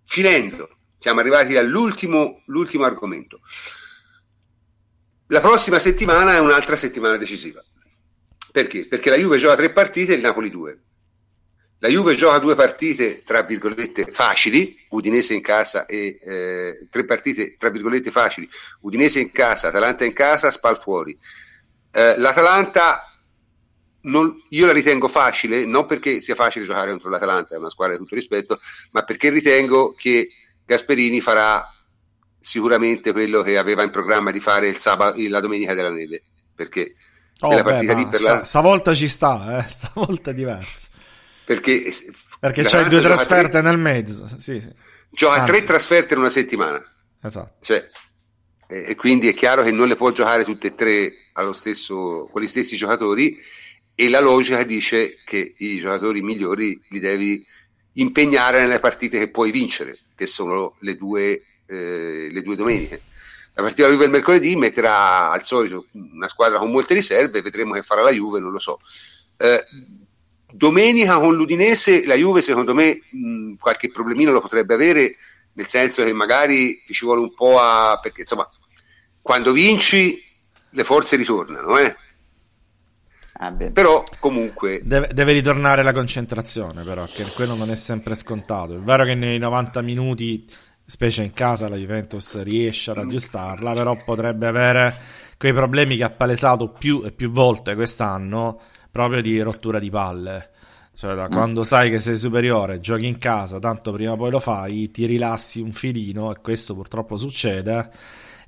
finendo, siamo arrivati all'ultimo l'ultimo argomento. La prossima settimana è un'altra settimana decisiva. Perché? Perché la Juve gioca tre partite e il Napoli due. La Juve gioca due partite, tra virgolette, facili, Udinese in casa e eh, tre partite, tra virgolette, facili, Udinese in casa, Atalanta in casa, Spal fuori. Eh, L'Atalanta non- io la ritengo facile, non perché sia facile giocare contro l'Atalanta, è una squadra di tutto rispetto, ma perché ritengo che Gasperini farà sicuramente quello che aveva in programma di fare il sabato, la domenica della neve, perché Oh, beh, sta- la... stavolta ci sta, eh, stavolta è diverso. Perché, Perché c'hai due trasferte tre- nel mezzo. Sì, sì, Gioca tre trasferte in una settimana. esatto. Cioè, e, quindi è chiaro che non le può giocare tutte e tre allo stesso, con gli stessi giocatori e la logica dice che i giocatori migliori li devi impegnare nelle partite che puoi vincere, che sono le due, eh, le due domeniche. La partita della Juve il mercoledì metterà al solito una squadra con molte riserve, vedremo che farà la Juve, non lo so. Eh, domenica con l'Udinese la Juve secondo me mh, qualche problemino lo potrebbe avere nel senso che magari ti ci vuole un po' a... perché insomma, quando vinci le forze ritornano, eh? Ah, però comunque... Deve, deve ritornare la concentrazione, però, che quello non è sempre scontato. È vero che nei 90 minuti, specie in casa, la Juventus riesce ad aggiustarla, però potrebbe avere quei problemi che ha palesato più e più volte quest'anno, proprio di rottura di palle. Cioè, da quando sai che sei superiore, giochi in casa, tanto prima o poi lo fai, ti rilassi un filino, e questo purtroppo succede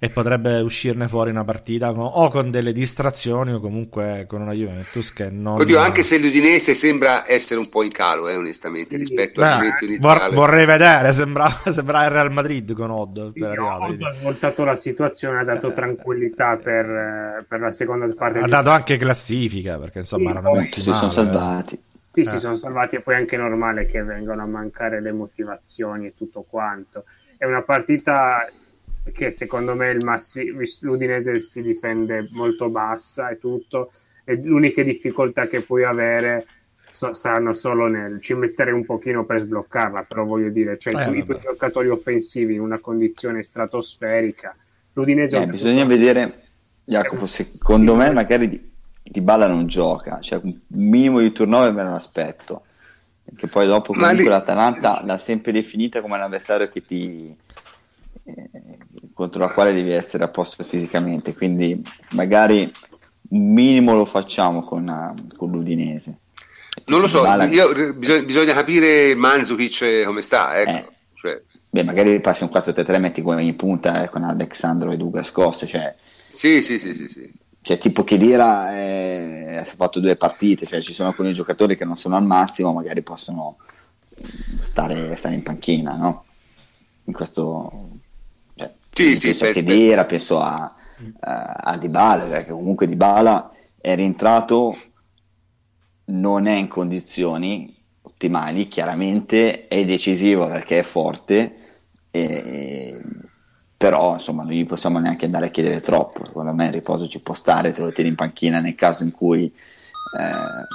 e potrebbe uscirne fuori una partita con- o con delle distrazioni o comunque con una Juventus che non... Oddio, anche se l'Udinese sembra essere un po' in calo, eh, onestamente, Sì. rispetto Beh, al momento vor- iniziale. vorrei vedere, sembra, sembra il Real Madrid con Odd per No, arrivare. ha svoltato la situazione, ha dato tranquillità per, eh, per la seconda parte. Ha di- dato anche classifica perché insomma Sì, erano messi si sono male. salvati. Sì, Eh. si sono salvati e poi è anche normale che vengano a mancare le motivazioni e tutto quanto. È una partita che secondo me il massi- l'Udinese si difende molto bassa e tutto, e le uniche difficoltà che puoi avere so- saranno solo nel ci mettere un pochino per sbloccarla, però voglio dire, cioè Eh, i tuoi giocatori offensivi in una condizione stratosferica, l'Udinese Eh, bisogna vedere, Jacopo, secondo me magari di, di Balla non gioca, cioè un minimo di turnover me lo aspetto, perché poi dopo comunque lì- l'Atalanta l'ha sempre definita come un avversario che ti, contro la quale devi essere a posto fisicamente, quindi magari un minimo lo facciamo con, eh, con l'Udinese. Non lo so, Dybala- io- bisogna, bisogna capire Manzukic come sta, ecco. Eh. Cioè, Beh, magari passi un 4-3-3 metti come in punta eh, con Alexandro e Douglas Costa, cioè sì, sì, sì, sì, sì. Cioè, tipo Chedira eh, ha fatto due partite, cioè ci sono alcuni giocatori che non sono al massimo, magari possono stare, stare in panchina, no? In questo... Sì, sì, penso a Chedira, penso a, a, Dybala, perché comunque Dybala è rientrato, non è in condizioni ottimali, chiaramente è decisivo perché è forte, e- però insomma non gli possiamo neanche andare a chiedere troppo. Secondo me il riposo ci può stare te lo tieni in panchina nel caso in cui eh,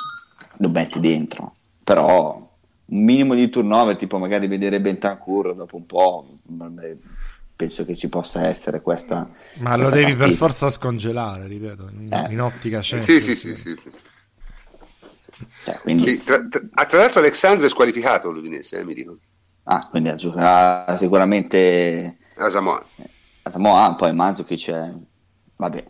lo metti dentro. Però un minimo di turnover tipo magari vedere Bentancur dopo un po' penso che ci possa essere questa Ma lo questa devi per partita. forza scongelare, ripeto, in, Eh. in ottica Sì, Champions. sì, sì, sì. cioè, quindi, Sì, tra, tra- ah, tra l'altro Alexandro è squalificato l'Udinese, eh, mi dicono. ah, quindi giocherà sicuramente A Samoa. a Samoa poi Mandzukic è vabbè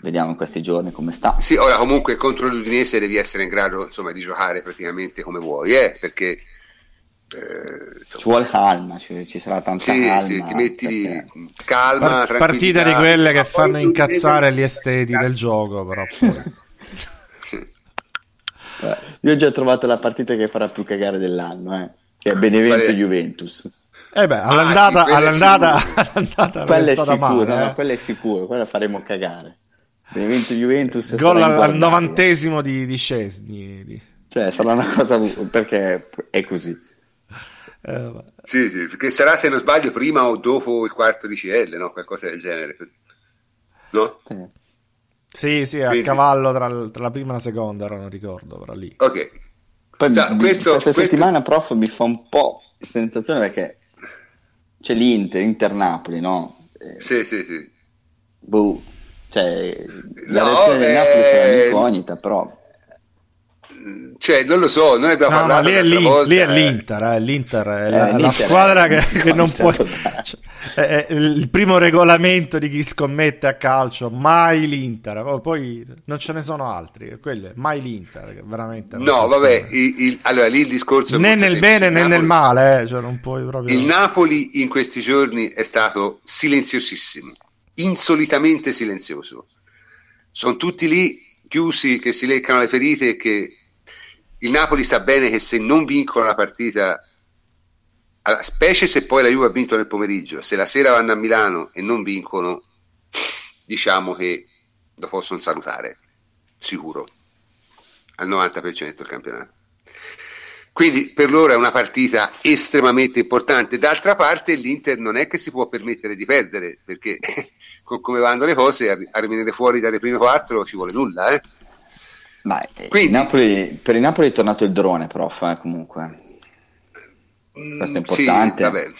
vediamo in questi giorni come sta Sì, ora comunque contro l'Udinese devi essere in grado insomma, di giocare praticamente come vuoi, eh, perché eh, insomma, ci vuole calma ci, ci sarà tanta sì, calma sì, ti metti perché- calma, Par- partite di quelle che fanno incazzare gli esteti del gioco, però Io ho già trovato la partita che farà più cagare dell'anno, eh, che è Benevento Qual è? Juventus. Eh beh, all'andata, Ah, sì, quella è all'andata, all'andata Quella è è sicuro, male. no, eh. quella è sicuro, quella faremo cagare. Benevento Juventus Gol al, novantesimo di, di Scesni. di- Cioè, sarà una cosa perché è così. Eh. Sì, sì, perché sarà se non sbaglio prima o dopo il quarto di CL, no? qualcosa del genere. No? Eh. Sì, sì, a Quindi- cavallo tra, tra la prima e la seconda, ora non ricordo, però lì. Ok. Poi Già, mi- questo- questa questo- settimana, prof, mi fa un po' sensazione perché c'è l'Inter, Inter-Napoli, no? Eh, Sì, sì, sì. boh, cioè, la No, reazione del eh, Napoli sarà incognita, però Cioè, non lo so, noi abbiamo No, parlato lì è, l'In- volta, lì è eh. l'Inter, eh, l'Inter è Eh, la, la l'Inter squadra è- che, che non può... cioè, è- è il primo regolamento di chi scommette a calcio, mai l'Inter, poi- poi non ce ne sono altri, quello è mai l'Inter, veramente... No, vabbè, il- il- allora lì il discorso Né nel bene né nel Napoli- male, eh, cioè non puoi proprio... Il Napoli in questi giorni è stato silenziosissimo, insolitamente silenzioso. Sono tutti lì chiusi che si leccano le ferite e che il Napoli sa bene che se non vincono la partita, specie se poi la Juve ha vinto nel pomeriggio, se la sera vanno a Milano e non vincono, diciamo che lo possono salutare, sicuro, al 90% del campionato. Quindi per loro è una partita estremamente importante. D'altra parte l'Inter non è che si può permettere di perdere, perché come vanno le cose a rimanere fuori dalle prime quattro ci vuole nulla. Eh? Ma, Quindi- il Napoli- per il Napoli è tornato il drone, prof, eh, comunque. Questo è Mm, Sì, importante. vabbè.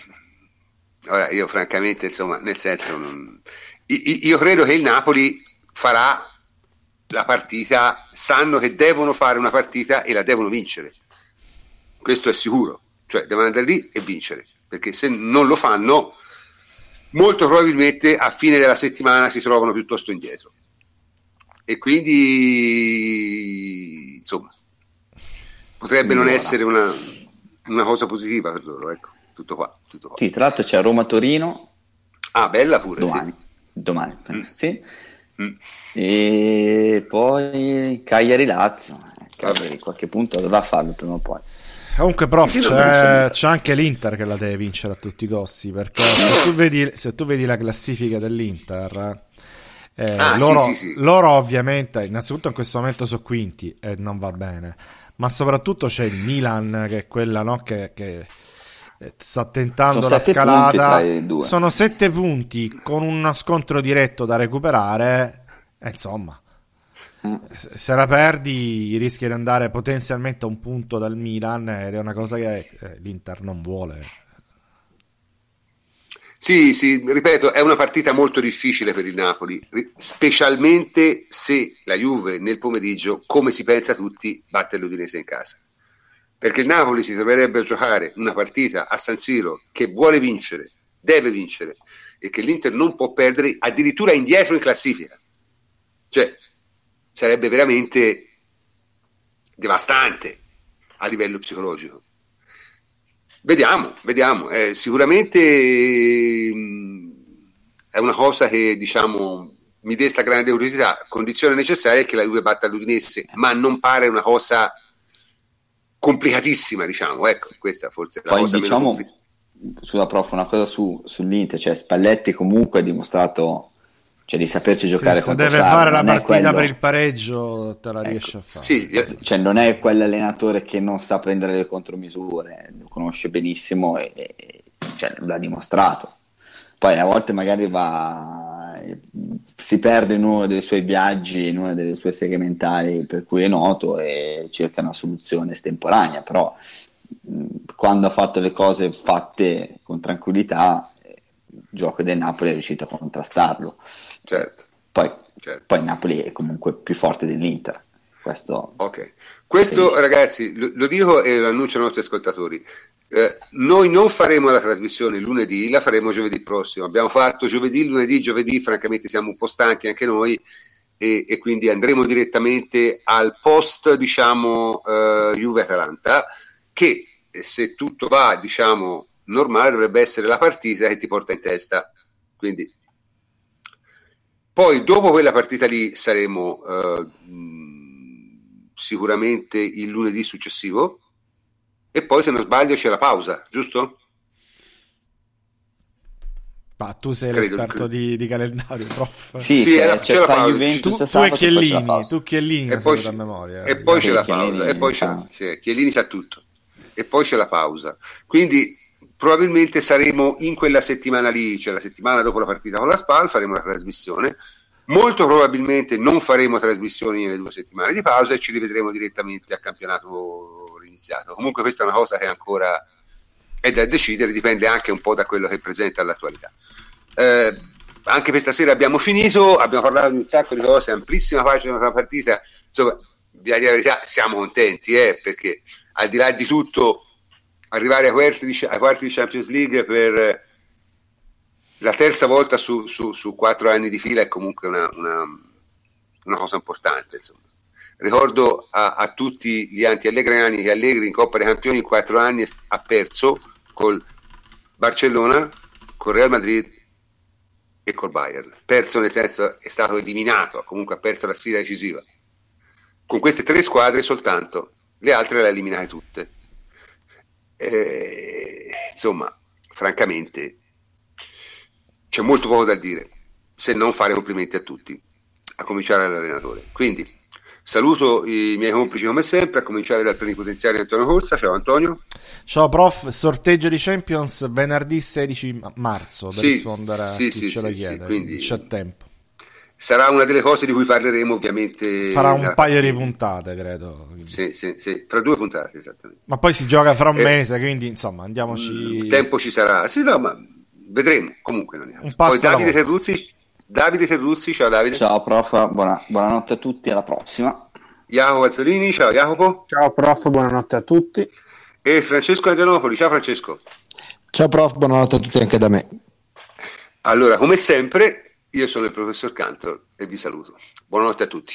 Ora, io francamente, insomma, nel senso, non- io credo che il Napoli farà la partita, sanno che devono fare una partita e la devono vincere. Questo è sicuro, cioè devono andare lì e vincere, perché se non lo fanno, molto probabilmente a fine della settimana si trovano piuttosto indietro. E quindi, insomma, potrebbe non essere una, una cosa positiva per loro, ecco, tutto qua. Tutto qua. Sì, tra l'altro c'è Roma-Torino Ah, bella pure, domani. sì. Domani, Mm. sì. Mm. E poi Cagliari-Lazio. Cagliari, qualche punto dovrà farlo prima o poi. Comunque, prof, Sì, c'è, c'è anche l'Inter che la deve vincere a tutti i costi. Perché se tu vedi, se tu vedi la classifica dell'Inter, eh, Ah, sì, loro, sì, sì. loro ovviamente, innanzitutto in questo momento sono quinti e non va bene. Ma soprattutto c'è il Milan, che è quella no, che, che eh, sta tentando Sono la scalata. Sono sette punti con uno scontro diretto da recuperare. E insomma, Mm. se se la perdi rischi di andare potenzialmente a un punto dal Milan ed è una cosa che eh, l'Inter non vuole. Sì, sì, ripeto, è una partita molto difficile per il Napoli, specialmente se la Juve nel pomeriggio, come si pensa tutti, batte l'Udinese in casa. Perché il Napoli si troverebbe a giocare una partita a San Siro che vuole vincere, deve vincere e che l'Inter non può perdere addirittura indietro in classifica. Cioè, sarebbe veramente devastante a livello psicologico. Vediamo, vediamo. Eh, sicuramente mh, è una cosa che diciamo mi desta grande curiosità. Condizione necessaria è che la Juve batta l'Udinese, ma non pare una cosa complicatissima, diciamo. Ecco, questa forse è la Poi cosa diciamo, sulla prof, una cosa su, sull'Inter, cioè Spalletti comunque ha dimostrato cioè, di saperci giocare Sì, se deve Sarri, fare la partita quello- per il pareggio, te la Ecco, riesci a fare. Sì, Cioè, non è quell'allenatore che non sa prendere le contromisure, lo conosce benissimo e, e- cioè, l'ha dimostrato. Poi a volte magari va, si perde in uno dei suoi viaggi, in una delle sue seghe mentali per cui è noto e cerca una soluzione estemporanea, però quando ha fatto le cose fatte con tranquillità, il gioco del Napoli è riuscito a contrastarlo. certo. Poi, certo. poi Napoli è comunque più forte dell'Inter. Questo Ok, questo ragazzi lo, lo dico e lo annuncio ai nostri ascoltatori. Eh, noi non faremo la trasmissione lunedì, la faremo giovedì prossimo. Abbiamo fatto giovedì, lunedì, giovedì, francamente siamo un po' stanchi anche noi e, e quindi andremo direttamente al post, diciamo, eh, Juve-Atalanta, che eh, se tutto va, diciamo, normale dovrebbe essere la partita che ti porta in testa. Quindi poi dopo quella partita lì saremo eh, sicuramente il lunedì successivo e poi se non sbaglio c'è la pausa, giusto? Ma tu sei Credo- l'esperto di, di calendario, prof. Sì, Sì, c'è, era- c'è c'è la pausa. Juventus tu, tu e c'è Chiellini, tu Chiellini E poi, a memoria. e poi c'è la pausa, e poi c'è, sì, Chiellini sa tutto, e poi c'è la pausa. Quindi probabilmente saremo in quella settimana lì, cioè la settimana dopo la partita con la SPAL, faremo la trasmissione. Molto probabilmente non faremo trasmissioni nelle due settimane di pausa e ci rivedremo direttamente a campionato iniziato. Comunque questa è una cosa che ancora è da decidere, dipende anche un po' da quello che presenta all'attualità. Eh, anche questa sera abbiamo finito, abbiamo parlato di un sacco di cose, amplissima pagina della partita, insomma, di verità siamo contenti, eh, perché al di là di tutto arrivare ai quarti di, ai quarti di Champions League per la terza volta su, su- su quattro anni di fila è comunque una, una- una cosa importante. Insomma. Ricordo a, a tutti gli anti-allegrani che Allegri in Coppa dei Campioni in quattro anni ha perso col Barcellona, col Real Madrid e col Bayern. Perso nel senso è stato eliminato, comunque ha perso la sfida decisiva. Con queste tre squadre soltanto, le altre le ha eliminate tutte. Eh, insomma, francamente, c'è molto poco da dire, se non fare complimenti a tutti, a cominciare all'allenatore. Quindi saluto i miei complici come sempre, a cominciare dal plenipotenziario Antonio Corsa. Ciao Antonio. Ciao prof, sorteggio di Champions venerdì 16 ma- marzo per Sì, rispondere a sì, chi sì, ce lo chiede, quindi- c'è tempo. Sarà una delle cose di cui parleremo ovviamente. Farà un nella- paio di puntate, credo. quindi. Sì, sì, sì, fra due puntate esattamente. Ma poi si gioca fra un Eh, mese, quindi insomma andiamoci... Il tempo ci sarà. Sì, no, ma vedremo. Comunque non è. Un passo Poi Davide. Terruzzi, Davide Terruzzi, ciao Davide. Ciao prof, buona- buonanotte a tutti, alla prossima. Jacopo Azzolini, ciao Jacopo. Ciao prof, buonanotte a tutti. E Francesco Adrianopoli, ciao Francesco. Ciao prof, buonanotte a tutti anche da me. Allora, come sempre, io sono il professor Cantor e vi saluto. Buonanotte a tutti.